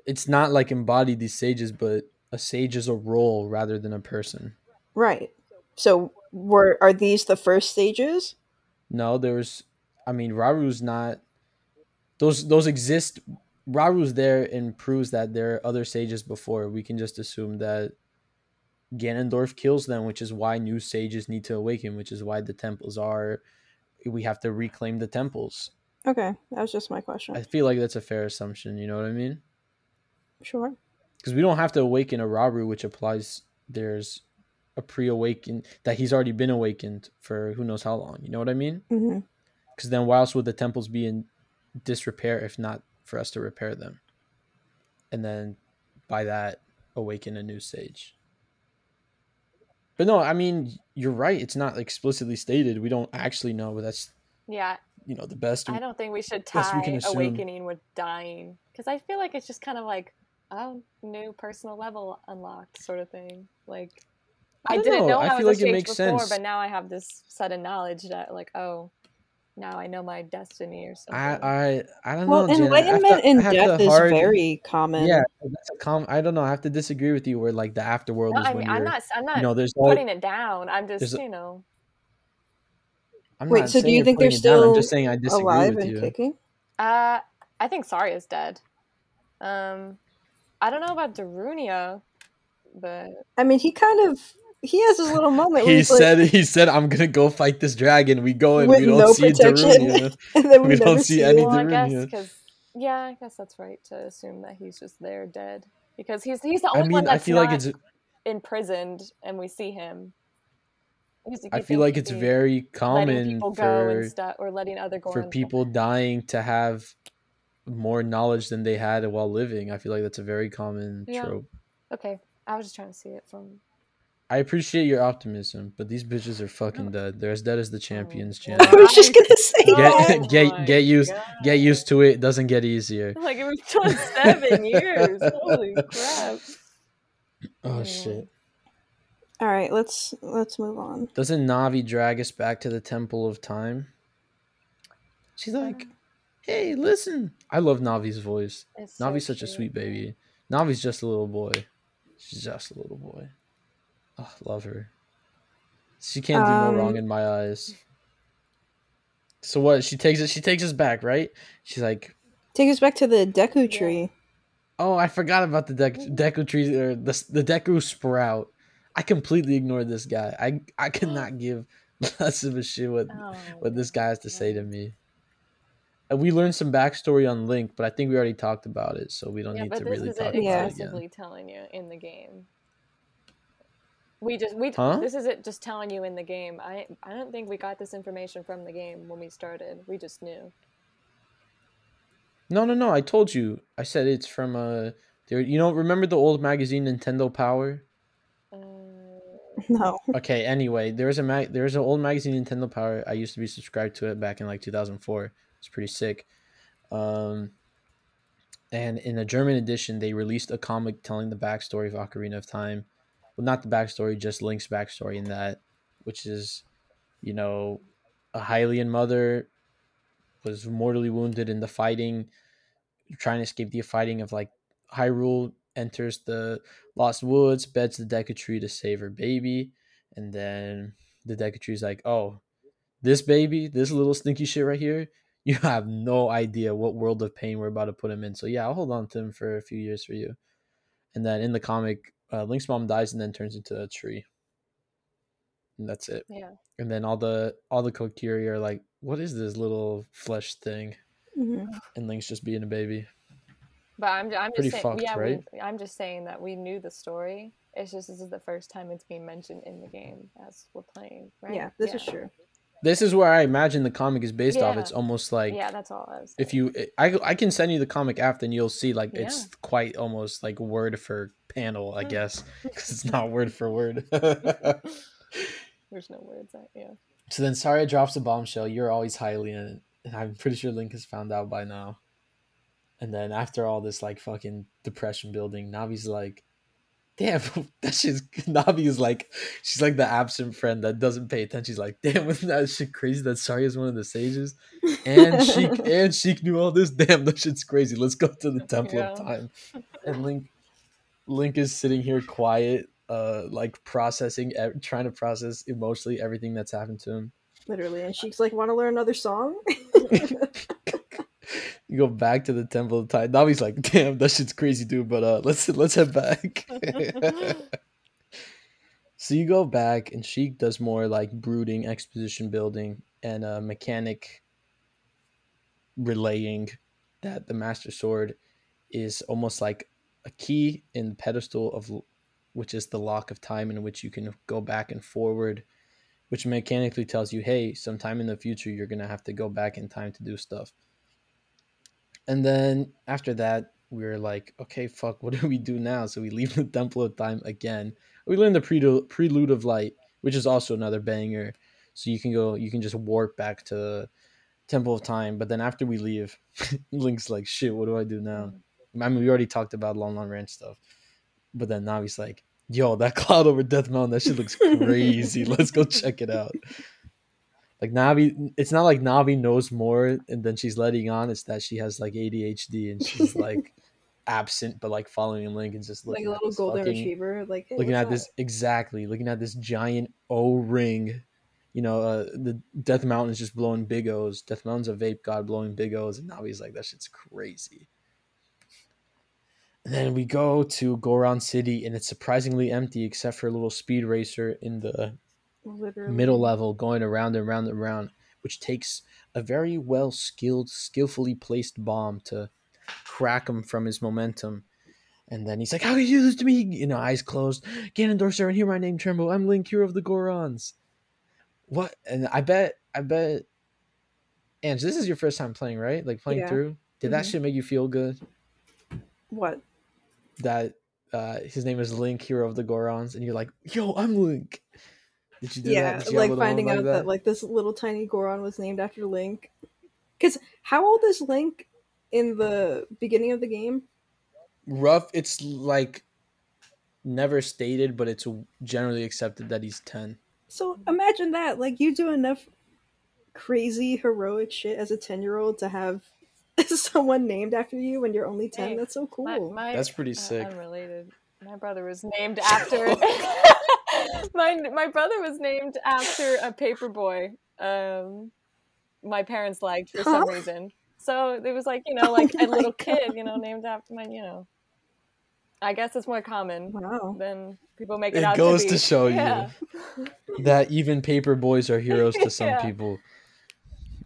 It's not like embody these sages, but a sage is a role rather than a person. Right. So, were are these the first stages? No, there's. I mean, Rauru's not. Those those exist. Rauru's there and proves that there are other sages before. We can just assume that Ganondorf kills them, which is why new sages need to awaken, which is why the temples are. We have to reclaim the temples. Okay, that was just my question. I feel like that's a fair assumption. You know what I mean? Sure. Because we don't have to awaken a Rauru, which applies. There's a pre-awaken that he's already been awakened for who knows how long. You know what I mean? Mm-hmm. Because then, why else would the temples be in disrepair if not for us to repair them? And then, by that, awaken a new sage. But no, I mean you're right. It's not explicitly stated. We don't actually know, but that's yeah. you know the best. I don't think we should we tie can awakening with dying because I feel like it's just kind of like oh new personal level unlocked sort of thing. Like I I, didn't know. know, I I feel was like it a makes before, sense. but now I have this sudden knowledge that like oh now I know my destiny or something. I I I don't Well, know. Jen. I enlightenment to- in death is hard- very common. Yeah, that's a com- I don't know. I have to disagree with you. Where like the afterworld no, is I when mean you're. I'm not I'm not you know, there's all, putting it down. I'm just you know I'm Wait, not so do you think they're putting it down, I'm just saying I disagree alive with and you. kicking. uh I think Saria's dead. Um I don't know about Darunia, but I mean, he kind of he has his little moment. He he's like- said he said I'm gonna go fight this dragon. We go and we don't no see protection. Darunia. [laughs] and then we, we don't see see any it. well, I guess because yeah, I guess that's right to assume that he's just there dead because he's he's the I only one mean, I that's feel not like it's imprisoned and we see him. I feel like it's very common people go and for stuff or letting other for Gorons people dying to have more knowledge than they had while living. I feel like that's a very common Yeah. trope. Okay, I was just trying to see it from. I appreciate your optimism, but these bitches are fucking [laughs] dead. They're as dead as the oh, champions, Jen. I was just gonna say Get that. Oh [laughs] get my get used God. get used to it. It doesn't get easier. [laughs] Like it was 27 years. Holy crap! Oh Anyway. shit. All right, let's let's move on. Doesn't Navi drag us back to the Temple of Time? She's like, um, "Hey, listen." I love Navi's voice. It's so Navi's such a sweet baby. Navi's just a little boy. She's just a little boy. Oh, love her. She can't do no wrong Um, in my eyes. So what? She takes it. She takes us back, right? She's like, Take us back to the Deku Yeah. tree. "Oh, I forgot about the Dec- Deku tree or the the Deku sprout." I completely ignored this guy. I I could not [gasps] give [laughs] less of a shit what Oh, what this guy has to say to me. And we learned some backstory on Link, but I think we already talked about it, so we don't yeah, need to really is talk it about Yeah. it again. exclusively telling you in the game. We just we Huh? this is it just telling you in the game. I I don't think we got this information from the game when we started. We just knew. No, no, no. I told you. I said it's from a. there you know, remember the old magazine Nintendo Power? Uh, No. [laughs] Okay, anyway, there's a mag there's an old magazine Nintendo Power. I used to be subscribed to it back in like 2004. It's pretty sick. Um and in the German edition, they released a comic telling the backstory of Ocarina of Time. Well, not the backstory, just Link's backstory in that, which is, you know, a Hylian mother was mortally wounded in the fighting, trying to escape the fighting of like Hyrule, enters the Lost Woods, beds the Deku Tree to save her baby, and then the Deku Tree's like, "Oh, this baby, this little stinky shit right here, [laughs] you have no idea what world of pain we're about to put him in. So yeah, I'll hold on to him for a few years for you." And then in the comic, uh, Link's mom dies and then turns into a tree, and that's it. yeah. And then all the all the Kokiri are like, "What is this little flesh thing?" Mhm. And Link's just being a baby. But I'm, I'm Pretty just saying, fucked, yeah, right? we, I'm just saying that we knew the story. It's just this is the first time it's being mentioned in the game as we're playing, right? Yeah, this is true. This is where I imagine the comic is based off. It's almost like yeah, that's all I was. if you I I can send you the comic after and you'll see like it's quite almost like word for panel, I Hmm. guess, [laughs] because it's not word for word. [laughs] There's no words. That, yeah. so then Saria drops a bombshell. You're always highly in it, and I'm pretty sure Link has found out by now. And then after all this like fucking depression building, Navi's like, "Damn, [laughs] that shit's." [laughs] Navi is like, she's like the absent friend that doesn't pay attention. She's like, "Damn, [laughs] isn't that shit crazy that Saria is one of the sages?" and Sheik and Sheik knew all this. Damn, that shit's crazy. Let's go to the Temple of Time. And Link, Link is sitting here quiet, uh, like processing, trying to process emotionally everything that's happened to him. Literally, and she's like, "Want to learn another song?" You go back to the Temple of Time. Navi's like, damn, that shit's crazy, dude. But uh, let's let's head back. [laughs] so you go back, and Sheik does more like brooding, exposition building, and uh, mechanic relaying that the Master Sword is almost like a key in the pedestal of, which is the lock of time in which you can go back and forward, which mechanically tells you, hey, sometime in the future you're gonna have to go back in time to do stuff. And then after that, we were like, okay, fuck, [laughs] what do we do now? So we leave the Temple of Time again. We learn the Prelude, Prelude of Light, which is also another banger. So you can go, you can just warp back to Temple of Time. But then after we leave, [laughs] Link's like, shit, what do I do now? Mm. I mean, we already talked about Lon Lon Ranch stuff. But then now he's like, yo, that [laughs] cloud over Death Mountain, that shit looks crazy. Let's go check it out. Like Navi, it's not like Navi knows more and then she's letting on. It's that she has like ADHD and she's [laughs] like absent, but like following Link and just like a little golden fucking- retriever. Like, hey, looking at this exactly, looking at this giant O ring. You know, uh, the Death Mountain is just blowing big O's. Death Mountain's a vape god blowing big O's, and Navi's like, that shit's crazy. And then we go to Goron City, and it's surprisingly empty except for a little speed racer in the Literally. middle level going around and around and around, which takes a very well skilled, skillfully placed bomb to crack him from his momentum. And then he's like, How can you do this to me? You know, eyes closed. Ganondorf, sir, and hear my name tremble. I'm Link, hero of the Gorons. What? And I bet, I bet, Ange, this is your first time playing, right? Like playing Yeah. through? Did that Mhm. shit make you feel good? What? That uh, his name is Link, hero of the Gorons, and you're like, Yo, I'm Link. Did you do yeah, that? Did you like finding moment out that? like this little tiny Goron was named after Link. Because how old is Link in the beginning of the game? rough it's like never stated but it's generally accepted that he's 10 So imagine that. Like you do enough crazy heroic shit as a ten year old to have [laughs] someone named after you when you're only ten. Hey, That's so cool. my, That's pretty uh, sick. Unrelated. My brother was named after. [laughs] [laughs] my my brother was named after a paper boy. Um, my parents liked for some Huh? reason. So it was like you know, Oh like a my little [laughs] kid, you know, named after my, you know. I guess it's more common Wow. than people make it, It out goes to, to be. show you. [laughs] that even paper boys are heroes to some [laughs] Yeah. people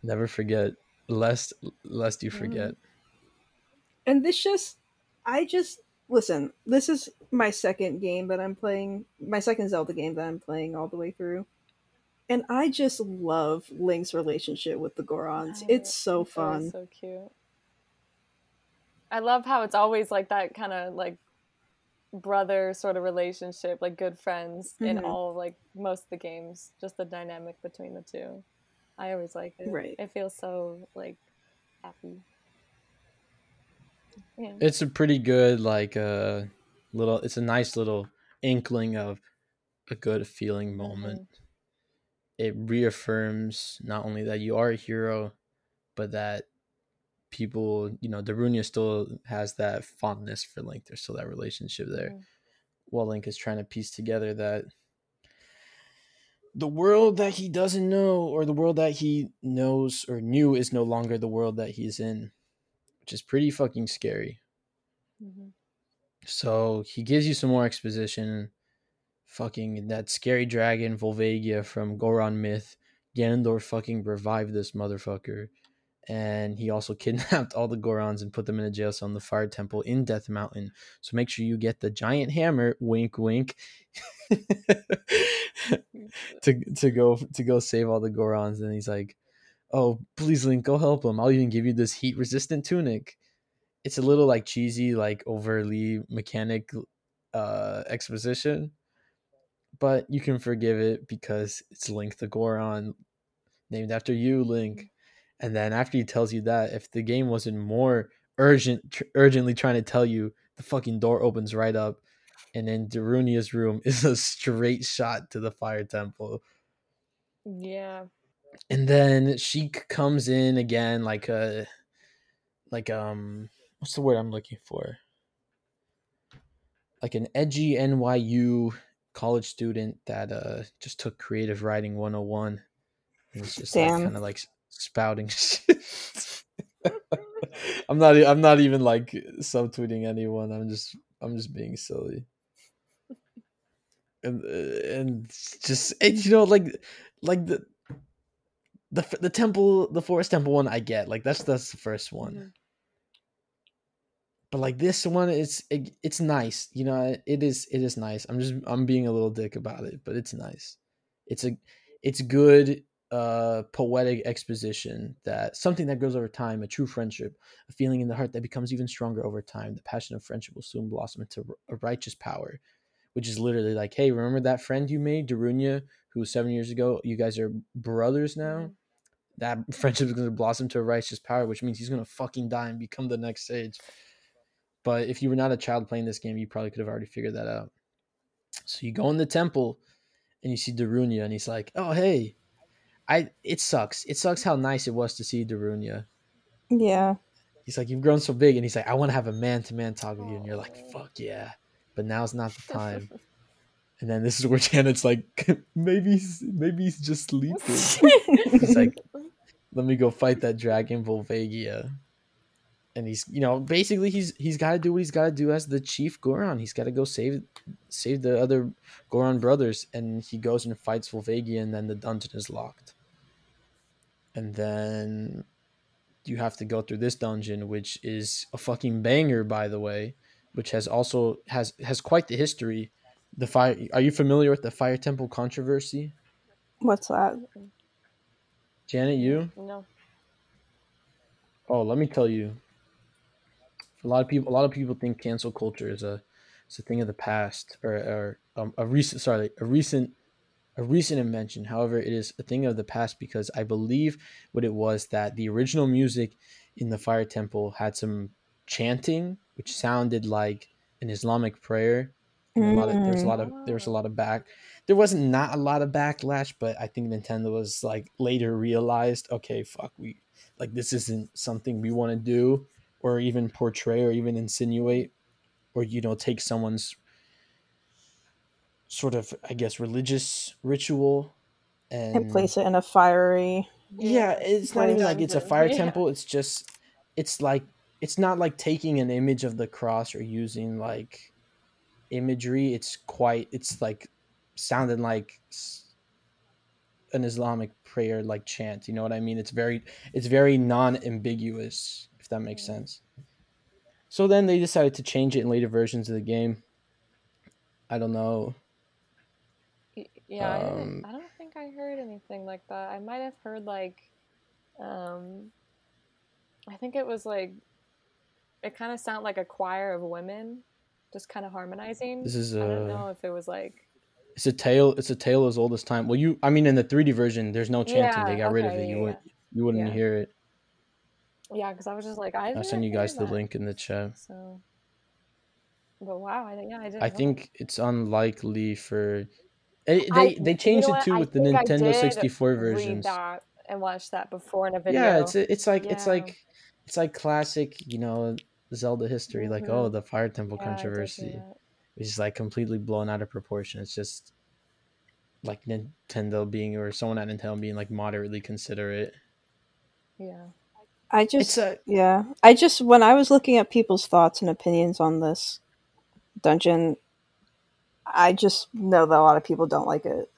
never forget lest lest you forget And this just, I just listen. This is my second game that I'm playing. My second Zelda game that I'm playing all the way through. And I just love Link's relationship with the Gorons. I- It's so fun. So cute. I love how it's always like that kind of like brother sort of relationship, like good friends in Mhm. all like most of the games. Just the dynamic between the two. I always like it. Right. It feels so like happy. Yeah. it's a pretty good like uh little it's a nice little inkling of a good feeling moment. It reaffirms not only that you are a hero but that people you know darunia still has that fondness for link. There's still that relationship there. Mhm. while Link is trying to piece together that the world that he doesn't know or the world that he knows or knew is no longer the world that he's in, which is pretty fucking scary. Mhm. So he gives you some more exposition. Fucking that scary dragon Volvagia from Goron myth. Ganondorf fucking revived this motherfucker. and he also [laughs] kidnapped all the Gorons and put them in a jail cell in the Fire Temple in Death Mountain. So make sure you get the giant hammer, wink, wink, [laughs] [laughs] to to go to go save all the Gorons. And he's like, "Oh, please, Link, go help him. I'll even give you this heat resistant tunic." It's a little like cheesy, like overly mechanic uh, exposition, but you can forgive it because it's Link the Goron, named after you, Link. And then after he tells you that, if the game wasn't more urgent, tr- urgently trying to tell you, the fucking door opens right up, and then Darunia's room [laughs] is a straight shot to the fire temple. Yeah. And then she comes in again, like a, like um, what's the word I'm looking for? Like an edgy NYU college student that uh just took creative writing 101 and it's just like kind of like spouting [laughs] shit. [laughs] I'm not I'm not even like subtweeting anyone. I'm just I'm just being silly. And uh, and just and, you know like like the the the temple the forest temple one I get like that's that's the first one. But like this one it's it, it's nice you know it is it is nice. I'm just i'm being a little dick about it but it's nice. It's a it's good uh poetic exposition that something that grows over time a true friendship a feeling in the heart that becomes even stronger over time the passion of friendship will soon blossom into a righteous power which is literally like hey remember that friend you made darunia who was seven years ago you guys are brothers now? Mhm. That [laughs] friendship is going to blossom to a righteous power, which means he's going to fucking die and become the next sage. But if you were not a child playing this game, you probably could have already figured that out. So you go in the temple and you see Darunia, and he's like, "Oh hey, I it sucks. It sucks how nice it was to see Darunia." Yeah. He's like, "You've grown so big," and he's like, "I want to have a man to man talk with you," and you're like, "Fuck yeah!" But now's not the time. [laughs] And then this is where [laughs] Janet's like, "Maybe he's maybe he's just sleeping." He's like, let me go fight that dragon Volvagia. And he's, you know, basically he's he's got to do what he's got to do as the chief Goron. He's got to go save save the other Goron brothers, and he goes and fights Volvagia, and then the dungeon is locked. And then you have to go through this dungeon, which is a fucking banger, by the way, which has also has has quite the history. The fire. Are you familiar with the Fire Temple controversy, What's that? Janet? You? No. Oh, let me tell you. A lot of people, a lot of people think cancel culture is a, it's a thing of the past or, or um, a recent, sorry, a recent, a recent invention. However, it is a thing of the past because I believe what it was that the original music in the Fire Temple had some chanting, which sounded like an Islamic prayer. And a lot of, there's a lot of there was a lot of back. There wasn't not a lot of backlash, but I think Nintendo was like later realized, okay, fuck, we like this isn't something we want to do or even portray or even insinuate or you know take someone's sort of i guess religious ritual and, And place it in a fiery. yeah it's not even like it's a fire [laughs] Yeah. temple it's just it's like it's not like taking an image of the cross or using like imagery it's quite it's like sounding like an islamic prayer like chant you know what i mean it's very it's very non-ambiguous if that makes Mm. sense so then they decided to change it in later versions of the game i don't know Yeah, I, Um, didn't, I don't think I heard anything like that. I might have heard like, um, I think it was like, it kind of sounded like a choir of women, just kind of harmonizing. this is I don't know if it was like, it's a tale it's a tale as old as time well you i mean in the 3d version there's no chanting they Yeah, got rid of it you yeah, wouldn't you wouldn't Yeah. hear it yeah, because I was just like, I i'll send you guys the link in the chat So, but wow, I yeah, I didn't. I think it's unlikely for eh, that. I- they they you changed know it what, too I with the Nintendo 64 read versions. that and watch that before in a video. Yeah, it's it's like it's like it's like classic, you know, Zelda history. Like oh, Mhm. the Fire Temple Yeah, I did controversy. Which is like completely blown out of proportion. It's just like Nintendo being or someone at Nintendo being like moderately considerate. Yeah. I just a yeah. I just when I was looking at people's thoughts and opinions on this dungeon, I just know that a lot of people don't like it.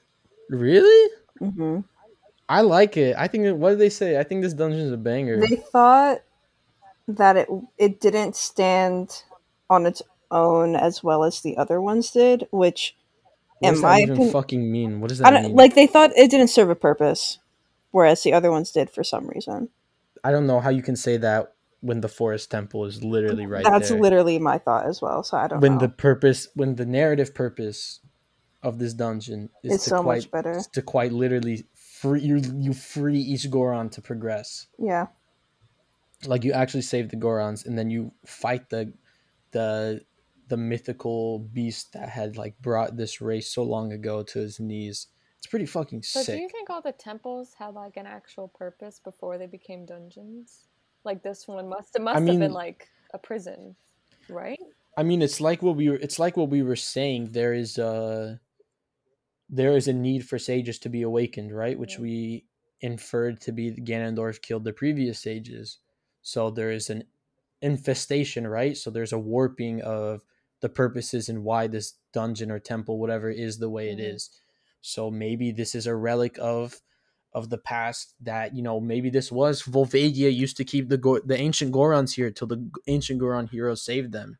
really. hmm I like it. I think. What did they say? I think this dungeon is a banger. They thought that it it didn't stand on its own as well as the other ones did, which what in does my that even opinion, fucking mean? What does that mean? like they thought it didn't serve a purpose, whereas the other ones did for some reason. I don't know how you can say that when the forest temple is literally right That's there. literally my thought as well. So I don't when know. the purpose, when the narrative purpose of this dungeon is It's to so quite, much better. to quite literally free you, you free each Goron to progress. Yeah, Like you actually save the Gorons, and then you fight the the the mythical beast that had like brought this race so long ago to his knees. It's pretty fucking So sick. do you think all the temples had like an actual purpose before they became dungeons? Like this one must it must have mean- been like a prison, right? I mean, it's like what we were. It's like what we were saying. There is a there is a need for sages to be awakened, right? Which Yeah. we inferred to be Ganondorf killed the previous sages. So there is an infestation, right? So there's a warping of the purposes and why this dungeon or temple, whatever, is the way it Mhm. is. So maybe this is a relic of of the past that you know maybe this was Volvagia used to keep the Go- the ancient Gorons here till the ancient Goron heroes saved them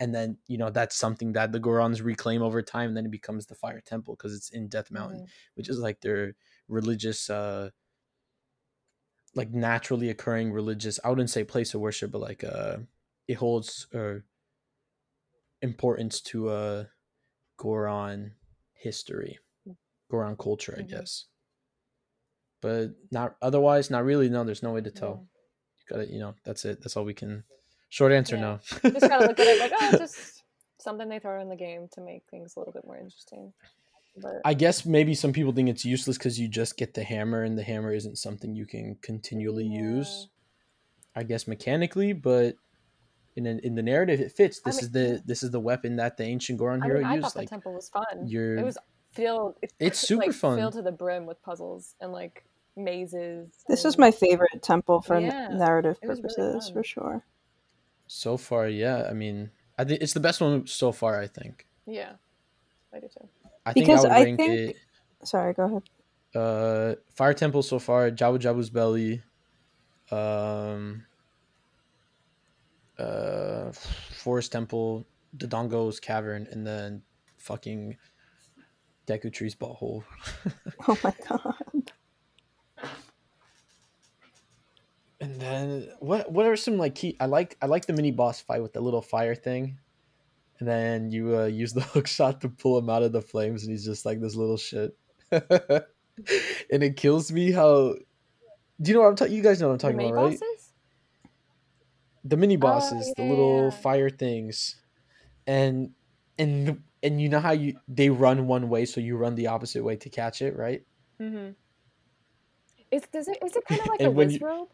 and then you know that's something that the Gorons reclaim over time. And then it becomes the Fire Temple because it's in Death Mountain, Mhm. which is like their religious, uh like naturally occurring religious. I wouldn't say place of worship, but like uh, it holds uh, importance to uh Goron history, Goron culture, I Mhm. guess. But not otherwise, not really. No, there's no way to Yeah. tell. You got to, you know, that's it. That's all we can. Short answer, Yeah. no. Just gotta look at it like, oh, [laughs] just something they throw in the game to make things a little bit more interesting. But I guess maybe some people think it's useless because you just get the hammer, and the hammer isn't something you can continually use. I guess mechanically, but in a, in the narrative, it fits. I This mean- is the this is the weapon that the ancient Goron I hero mean, I used. thought Like the temple was fun. you're- It was filled. It, It's super like, fun. Filled to the brim with puzzles and like mazes. this is and- my favorite temple for Yeah, narrative it was really purposes for sure. so far, yeah. I mean, I think it's the best one so far. I think. Yeah, I do too. I think Because I would I rank think- it. Sorry, go ahead. Uh, Fire Temple so far, Jabu Jabu's Belly, um, uh, Forest Temple, the Dodongo's Cavern, and then fucking Deku Tree's butthole. [laughs] Oh my god. And then what? What are some like key? I like I like the mini boss fight with the little fire thing, and then you uh, use the [laughs] hook shot to pull him out of the flames, and he's just like this little shit. [laughs] and it kills me how. Do you know what I'm talking? You guys know what I'm talking about, right? bosses? The mini bosses, the yeah, little yeah. fire things, and and and you know how you they run one way, so you run the opposite way to catch it, right? Mm-hmm. Is does it is it kind of [laughs] like a you- Wizrobe?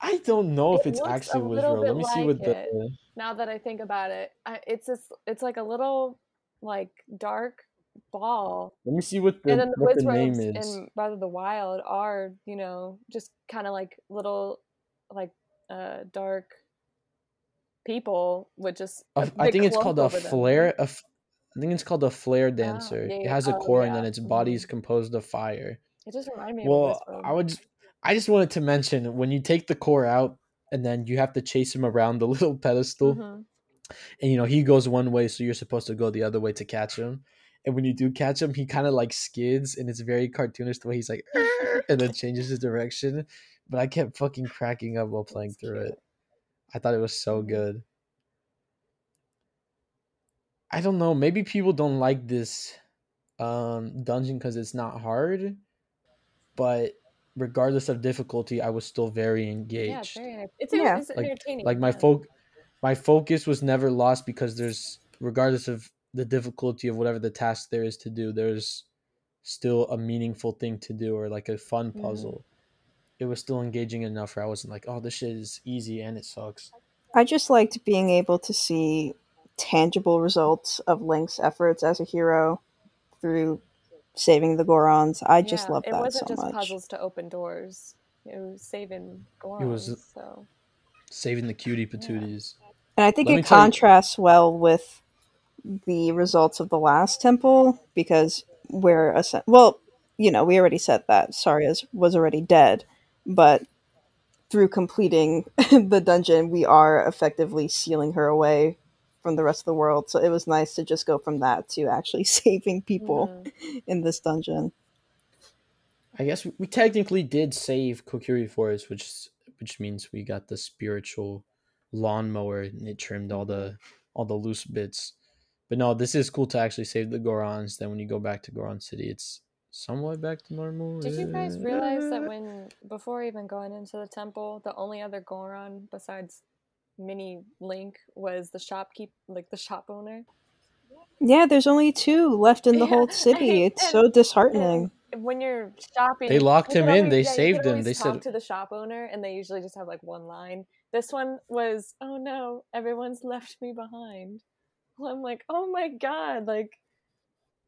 I don't know if it's actually little Wizrobe. bit Let me see like what the. it. Now that I think about it, I, it's this it's like a little like dark ball Let me see what the and then the what the name is. in Breath of the Wild are, you know, just kind of like little, like, uh, dark people with just. A- I think it's called a flare. A f- I think it's called a flare dancer. yeah, It has a Oh, core, and then its body Mhm. is composed of fire. It just reminded me Well, of a Wizrobe. I would. Just, I just wanted to mention when you take the core out, and then you have to chase him around the [laughs] little pedestal. Mhm. and you know he goes one way so you're supposed to go the other way to catch him and when you do catch him he kind of like skids and it's very cartoonish the way he's like and then changes his direction but i kept fucking cracking up while playing That's through cute. it i thought it was so Mhm. good i don't know maybe people don't like this um dungeon because it's not hard but regardless of difficulty i was still very engaged Yeah, it's very. It's, Yeah. it's like entertaining. like my yeah. folk my focus was never lost because there's regardless of the difficulty of whatever the task there is to do there's still a meaningful thing to do or like a fun Mhm. puzzle it was still engaging enough where i wasn't like oh this shit is easy and it sucks I just liked being able to see tangible results of Link's efforts as a hero through saving the Gorons. I just Yeah, love It wasn't so just much. puzzles to open doors. It was saving Gorons. It was- so saving the cutie patooties And I think Let it tell you- contrasts well with the results of the last temple because we're a well, you know, we already said that Saria was already dead, but through completing [laughs] the dungeon, we are effectively sealing her away from the rest of the world. So it was nice to just go from that to actually [laughs] saving people in this dungeon. I guess we, we technically did save Kokiri Forest, which which means we got the spiritual lawnmower and it trimmed all the all the loose bits. But no, this is cool to actually save the Gorons. Then when you go back to Goron City, it's somewhat back to normal. Did you guys realize that Eh. when before even going into the temple, the only other Goron besides Mini Link was the shopkeep, like the shop owner? Yeah, there's only two left in the Yeah, whole [laughs] city. It's and- so disheartening. When you're shopping, They locked him can in, they yeah, saved him, they said- to the shop owner, and they usually just have like one line. This one was, "Oh no, everyone's left me behind." Well, I'm like, "Oh my god!" Like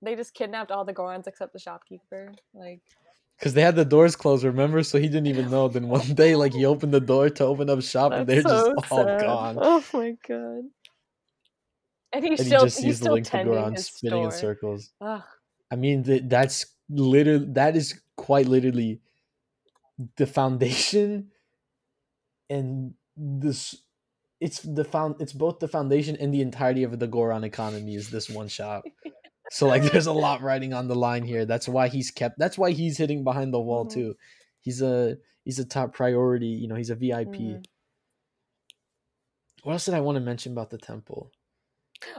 they just kidnapped all the Gorons except the shopkeeper. Like Because they had the doors closed, remember? So he didn't even know. Then one day, like he opened the door to open up shop, and they're so just all sad. gone. Oh my god! And he's And he still just he's sees the still link to Goron spinning in circles. Ugh. I mean, th- that's literally that is quite literally the foundation, and this it's the found it's both the foundation and the entirety of the Goron economy is this one shop. [laughs] So like, there's a lot riding on the line here. That's why he's kept. That's why he's hitting behind the wall Mhm. too. He's a he's a top priority. You know, he's a VIP. Mhm. What else did I want to mention about the temple?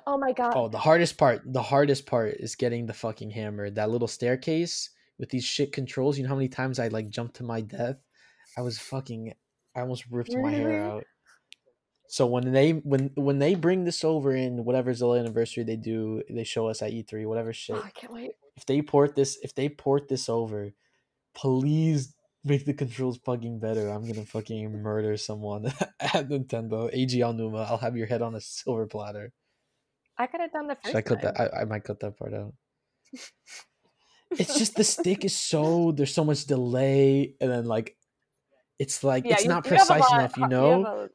Oh my god! Oh, the hardest part. The hardest part is getting the fucking hammer. That little staircase with these shit controls. You know how many times I like jumped to my death? I was fucking. I almost ripped my hair out. So when they when when they bring this over in whatever Zelda anniversary they do, they show us at E3, whatever oh, shit. Oh, I can't wait. If they port this, if they port this over, please make the controls fucking better. I'm gonna fucking murder someone [laughs] at Nintendo. Eiji Aonuma, I'll have your head on a silver platter. I could have done the first. Should I cut time. that? I, I might cut that part out. [laughs] it's just the stick is so there's so much delay, and then like it's like Yeah, it's you- not you precise enough, you know. have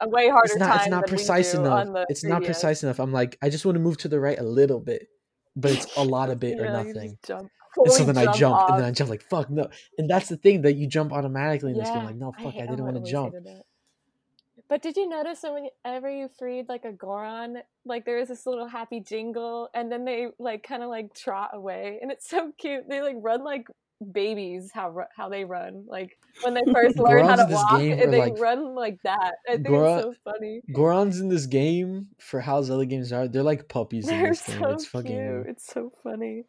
a, way harder it's not time it's not precise enough. It's not 3DS. precise enough. I'm like, I just want to move to the right a little bit, but it's a lot of [laughs] bit or Yeah, just nothing. jump- And so then I jump, and then I jump like fuck no. And that's the thing that you jump automatically in this game. Like no fuck, hate- I, didn't want to jump. But did you notice that whenever you freed like a Goron, like there is this little happy jingle, and then they like kind of like trot away, and it's so cute. They like run like babies how how they run like when they first [laughs] learn how to walk, and they like- run like that. I think Goron- it's so funny. Gorons in this game for how Zelda games are, they're like puppies in They're this game. so It's fucking. cute. It's so funny.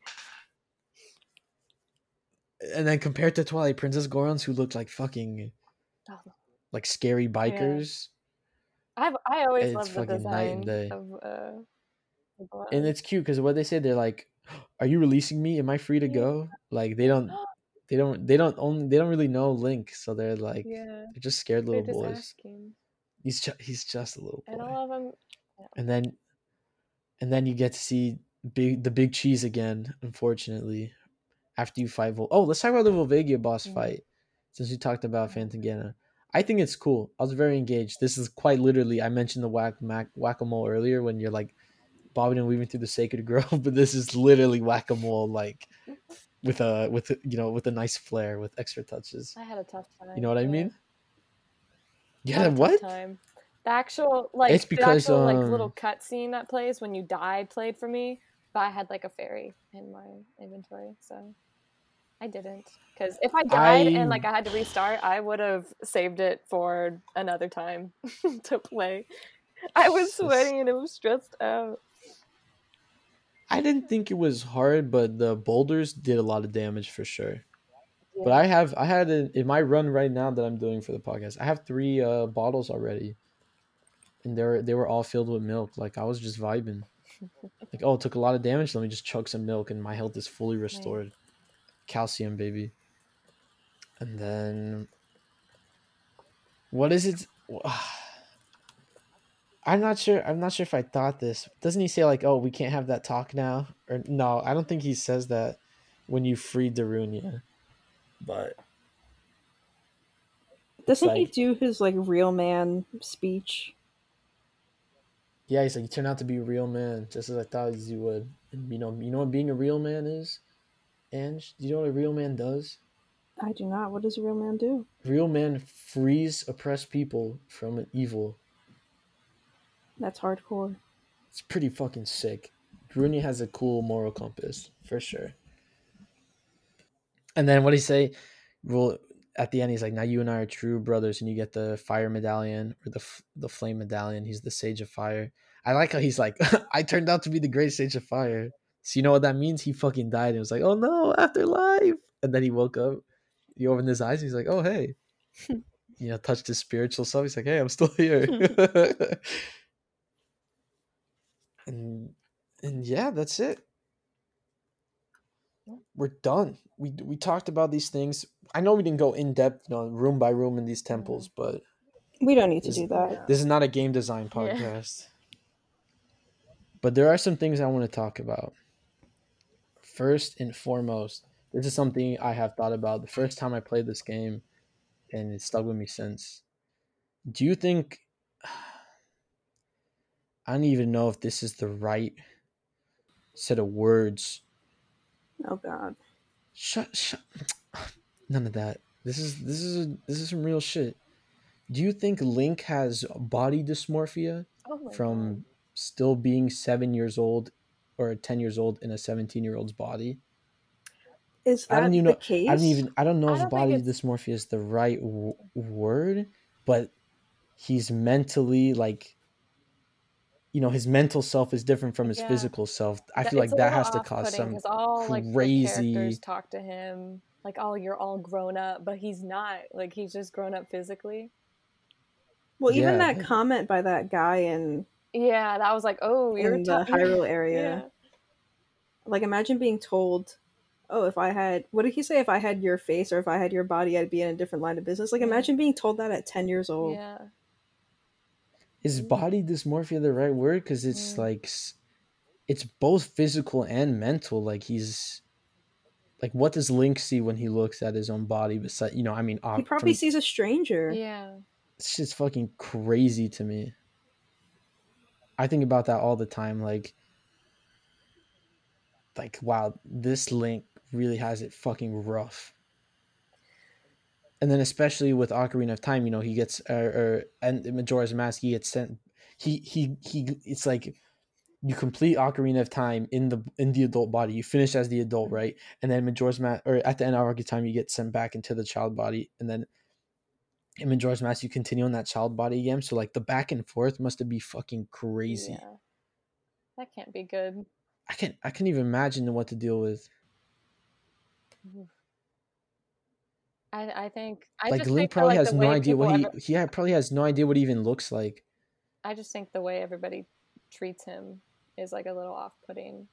And then compared to Twilight Princess Gorons, who looked like fucking Oh, like scary bikers, I've I always love the and design day. of uh, and it's cute because what they say they're like, [gasps] "Are you releasing me? Am I free to Yeah. go?" Like they don't, [gasps] they don't, they don't only they don't really know Link, so they're like, yeah, they're just scared little boys. asking, He's just he's just a little and boy. all of them. and then and then you get to see big the big cheese again unfortunately after you fight Vol- oh let's talk about the Volvagia boss Mhm. fight since we talked about Phantom Ganon I think it's cool I was very engaged this is quite literally I mentioned the whack mac whack-a-mole earlier when you're like bobbing and weaving through the sacred grove [laughs] but this is literally whack-a-mole like [laughs] with a with a, you know with a nice flair with extra touches I had a tough time. you know what I mean yeah what Time. The actual like It's because, the actual like um, little cutscene that plays when you die played for me, but I had like a fairy in my inventory, so I didn't. Because if I died and like I- I had to restart, I would have saved it for another time [laughs] to play. I was sweating and it was stressed out. I didn't think it was hard, but the boulders did a lot of damage for sure. But I have I had in, in my run right now that I'm doing for the podcast. I have three uh, bottles already, and they were they were all filled with milk. Like I was just vibing. [laughs] Like oh, it took a lot of damage. Let me just chug some milk, and my health is fully restored. Calcium, baby. And then, what is it? [sighs] I'm not sure. I'm not sure if I thought this. Doesn't he say like, "Oh, we can't have that talk now"? Or no, I don't think he says that when you free Darunia. But Doesn't he do his like real man speech? yeah, he's like, "You turn out to be a real man, just as I thought you would." And you know, you know what being a real man is? Ange, do you know what a real man does? I do not. What does a real man do? Real men frees oppressed people from evil. That's hardcore. It's pretty fucking sick. Rooney has a cool moral compass for sure. And then what he say? Well, at the end, he's like, "Now you and I are true brothers," and you get the fire medallion or the the flame medallion. He's the sage of fire. I like how he's like, [laughs] "I turned out to be the great sage of fire." So you know what that means? He fucking died and was like, "Oh no, afterlife!" And then he woke up. He opened his eyes. He's like, "Oh hey," [laughs] you know, touched his spiritual self. He's like, "Hey, I'm still here." [laughs] and and yeah, that's it. We're done. We we talked about these things. I know we didn't go in depth, room by room in these temples, but We don't need to do that. this is not a game design Yeah. podcast. But there are some things I want to talk about. First and foremost, this is something I have thought about the first time I played this game, and it stuck with me since. Do you think? I don't even know if this is the right set of words Oh god. Shut, shut. [sighs] None of that. This is this is this is some real shit. Do you think Link has body dysmorphia Oh from still being seven years old or ten years old in a seventeen year old's body? Is I that don't even the know- case? I don't even. I don't know I if don't think body dysmorphia is the right w- word, but he's mentally like. You know, his mental self is different from his Yeah. physical self. I That- feel like it's a that has to cause off-putting all like crazy- the characters talk to him like, "Oh, you're all grown up," but he's not. Like he's just grown up physically. Well, even Yeah. that comment by that guy in Yeah, that was like, "Oh, you're in the talking- [laughs] Hyrule area. Yeah. Like, imagine being told, "Oh, if I had what did he say? If I had your face or if I had your body, I'd be in a different line of business." Like, imagine being told that at ten years old. Yeah. Is body dysmorphia the right word because it's Mm. like it's both physical and mental like he's like what does link see when he looks at his own body beside you know i mean He probably from- sees a stranger. Yeah. it's just fucking crazy to me i think about that all the time like like wow this link really has it fucking rough and then especially with Ocarina of Time, you know, he gets uh, or and Majora's Mask, he gets sent. He he he. It's like you complete Ocarina of Time in the in the adult body. You finish as the adult, right? And then Majora's Mask, or at the end of Ocarina of Time, you get sent back into the child body, and then in Majora's Mask, you continue in that child body again. So like the back and forth must have be fucking crazy. Yeah. That can't be good. I can't. I can't even imagine what to deal with. I I think I like Link think that, probably like, has no idea what he ever- he probably has no idea what he even looks like. I just think the way everybody treats him is like a little off-putting.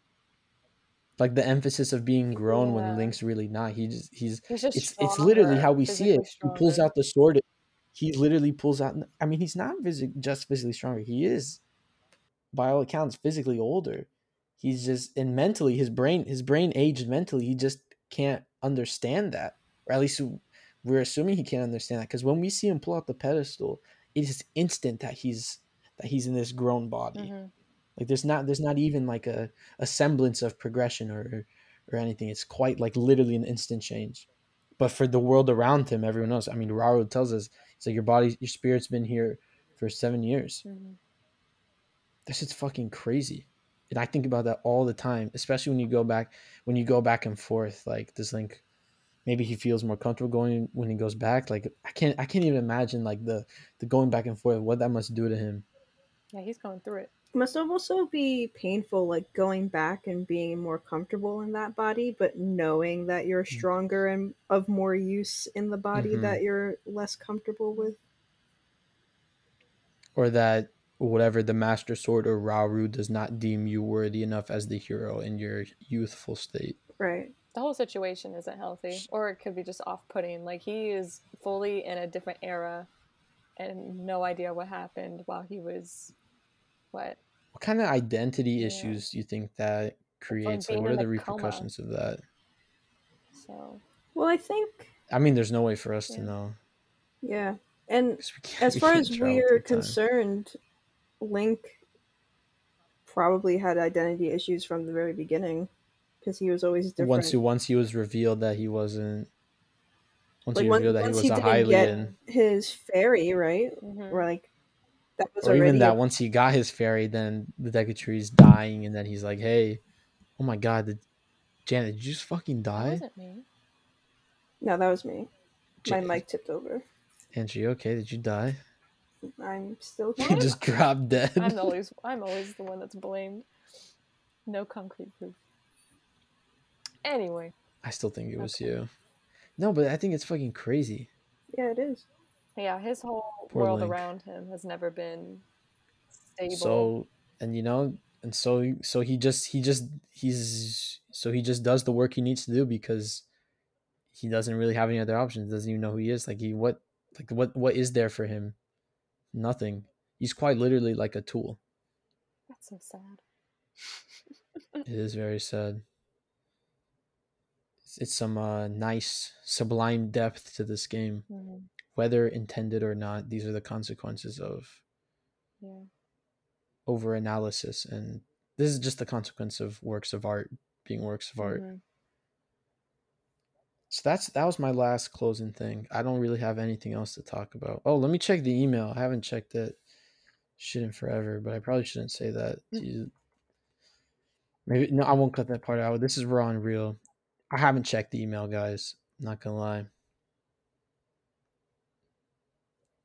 Like the emphasis of being grown Yeah. when Link's really not. He just he's He's just it's it's literally how we see it. physically He pulls out the sword. He literally pulls out. I mean, he's not phys- just physically stronger. He is, by all accounts, physically older. He's just and mentally, his brain his brain aged mentally. He just can't understand that, or at least we're assuming he can't understand that. Because when we see him pull out the pedestal, it is instant that he's that he's in this grown body. Mhm. Like there's not there's not even like a, a semblance of progression or or anything. It's quite like literally an instant change. But for the world around him, everyone else, I mean, Rauru tells us, it's like your body, your spirit's been here for seven years. Mhm. This shit's fucking crazy. And I think about that all the time, especially when you go back when you go back and forth. Like this link, maybe he feels more comfortable going when he goes back. Like I can't I can't even imagine like the the going back and forth, what that must do to him. Yeah, he's going through it. It must also be painful, like going back and being more comfortable in that body, but knowing that you're stronger and of more use in the body Mhm. that you're less comfortable with. or that whatever the master sword or Rauru does not deem you worthy enough as the hero in your youthful state. Right. The whole situation isn't healthy, or it could be just off-putting. Like he is fully in a different era, and no idea what happened while he was, what? What kind of identity Yeah. issues do you think that creates? Like, what are the a coma. repercussions of that? So Well, I think, I mean, there's no way for us to know. yeah. and as far as we're through time. concerned, Link probably had identity issues from the very beginning. Because he was always different. Once he once he was revealed that he wasn't. Once like he once, revealed that he was he a didn't Hylian, get his fairy right, Mhm. or like that was or already even that a- once he got his fairy, then the Deku Tree's dying, and then he's like, "Hey, oh my God, did, Janet, did you just fucking That die?" wasn't me. No, that was me. My mic tipped over. Angie, okay? Did you die? I'm still [laughs] You here. just dropped dead. I'm always I'm always the one that's blamed. No concrete proof. Anyway, I still think it was Okay. you. No, but I think it's fucking crazy. yeah, it is. yeah, his whole Poor world Link. around him has never been stable. So, and you know, and so, so he just, he just, he's, so he just does the work he needs to do because he doesn't really have any other options. Doesn't even know who he is. Like he, what, like what, what is there for him? Nothing. He's quite literally like a tool. That's so sad. It is very sad. It's, some uh, nice sublime depth to this game, Mhm. whether intended or not. These are the consequences of Yeah. over analysis and this is just the consequence of works of art being works of art Mhm. so that's that was my last closing thing i don't really have anything else to talk about oh let me check the email i haven't checked it shit in forever but i probably shouldn't say that Jeez. maybe no i won't cut that part out this is raw and real i haven't checked the email guys not gonna lie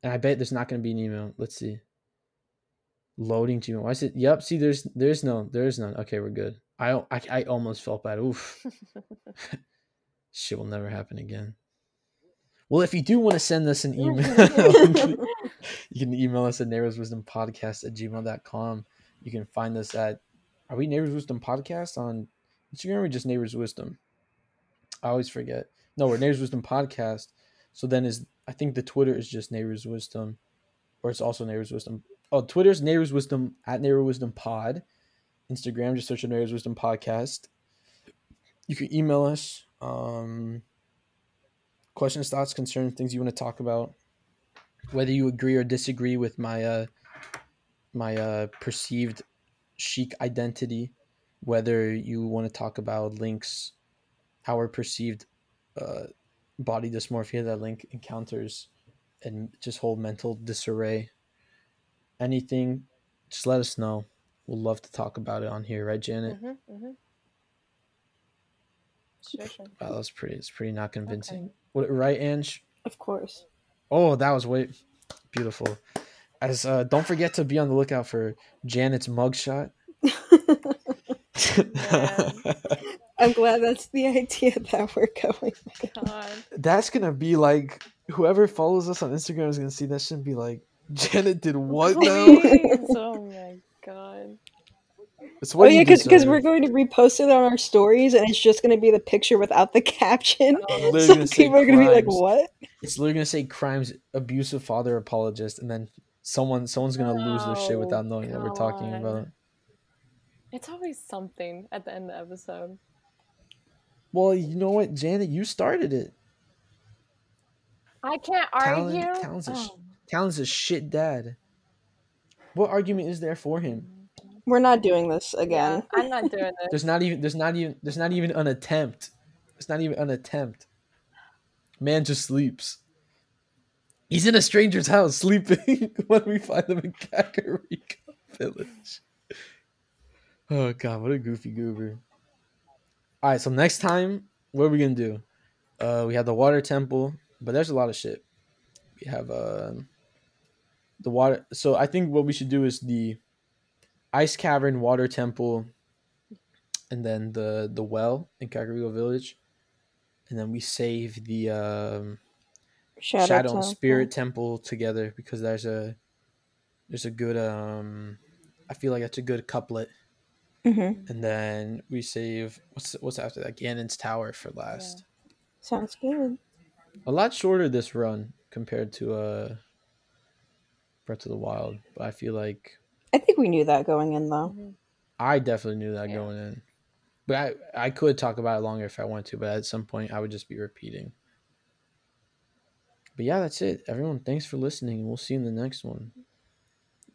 and i bet there's not gonna be an email let's see loading Gmail. Why is it? Yep. See, there's there's no there's none. Okay, we're good. I I, I almost felt bad. Oof. [laughs] [laughs] Shit will never happen again. Well, if you do want to send us an [laughs] email, you can email us at neighborswisdompodcast at gmail.com. You can find us at are we Neighbors Wisdom Podcast on Instagram or just Neighbors Wisdom? I always forget. No, we're Neighbors Wisdom Podcast. So then is I think the Twitter is just Neighbors Wisdom, or it's also Neighbors Wisdom. Oh, Twitter's Neighbors Wisdom at Neighbor Wisdom Pod. Instagram, just search Neighbors Wisdom Podcast. You can email us. Um, questions, thoughts, concerns, things you want to talk about. Whether you agree or disagree with my uh my uh perceived Sheik identity, whether you want to talk about links, our perceived uh body dysmorphia that link encounters and just whole mental disarray anything, just let us know. We'll love to talk about it on here, right, Janet? Mhm, mhm. Sure, sure. Wow, that was pretty. It's pretty not convincing. Okay. What, right, Ange? Of course. Oh, that was way beautiful. As uh, don't forget to be on the lookout for Janet's mugshot. [laughs] [laughs] [laughs] I'm glad that's the [laughs] idea that we're going. God. That's gonna be like whoever follows us on Instagram is gonna see that shit and be like, Janet did what [laughs] now? Please. Oh my god. It's Oh what yeah, you because we're going to repost it on our stories, and it's just going to be the picture without the [laughs] caption. Oh, so gonna people are going to be like, "What?" It's literally gonna say crimes abusive father apologist, and then someone someone's gonna lose their shit Oh, without knowing what we're talking about. It's always something at the end of the episode. Well, you know what, Janet, you started it. I can't Talon- argue. Talon's a sh- Oh, Talon's a shit dad. What argument is there for him? We're not doing this yeah, again. I'm not doing [laughs] this. There's not even there's not even there's not even an attempt. There's not even an attempt. Man just sleeps. He's in a stranger's house sleeping [laughs] when we find him in Kakariko village. Oh god, what a goofy goober. Alright, so next time, what are we gonna do? Uh we have the water temple, but there's a lot of shit. We have uh the water so I think what we should do is the ice cavern, water temple, and then the the well in Kakariko village. And then we save the um Shadow, Shadow, and Spirit Temple together because there's a there's a good um I feel like that's a good couplet. Mhm. And then we save what's what's after that? Ganon's Tower for last. Sounds good. A lot shorter this run compared to uh Breath of the Wild, but I feel like I think we knew that going in, though. Mhm. I definitely knew that Yeah. going in. But I, I could talk about it longer if I wanted to, but at some point I would just be repeating. But yeah, that's it. Everyone, thanks for listening. We'll see you in the next one.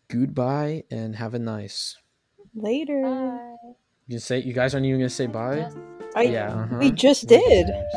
Goodbye and have a nice. Later. Bye. You say you guys aren't even gonna say bye? I yeah, we uh-huh. just did. games.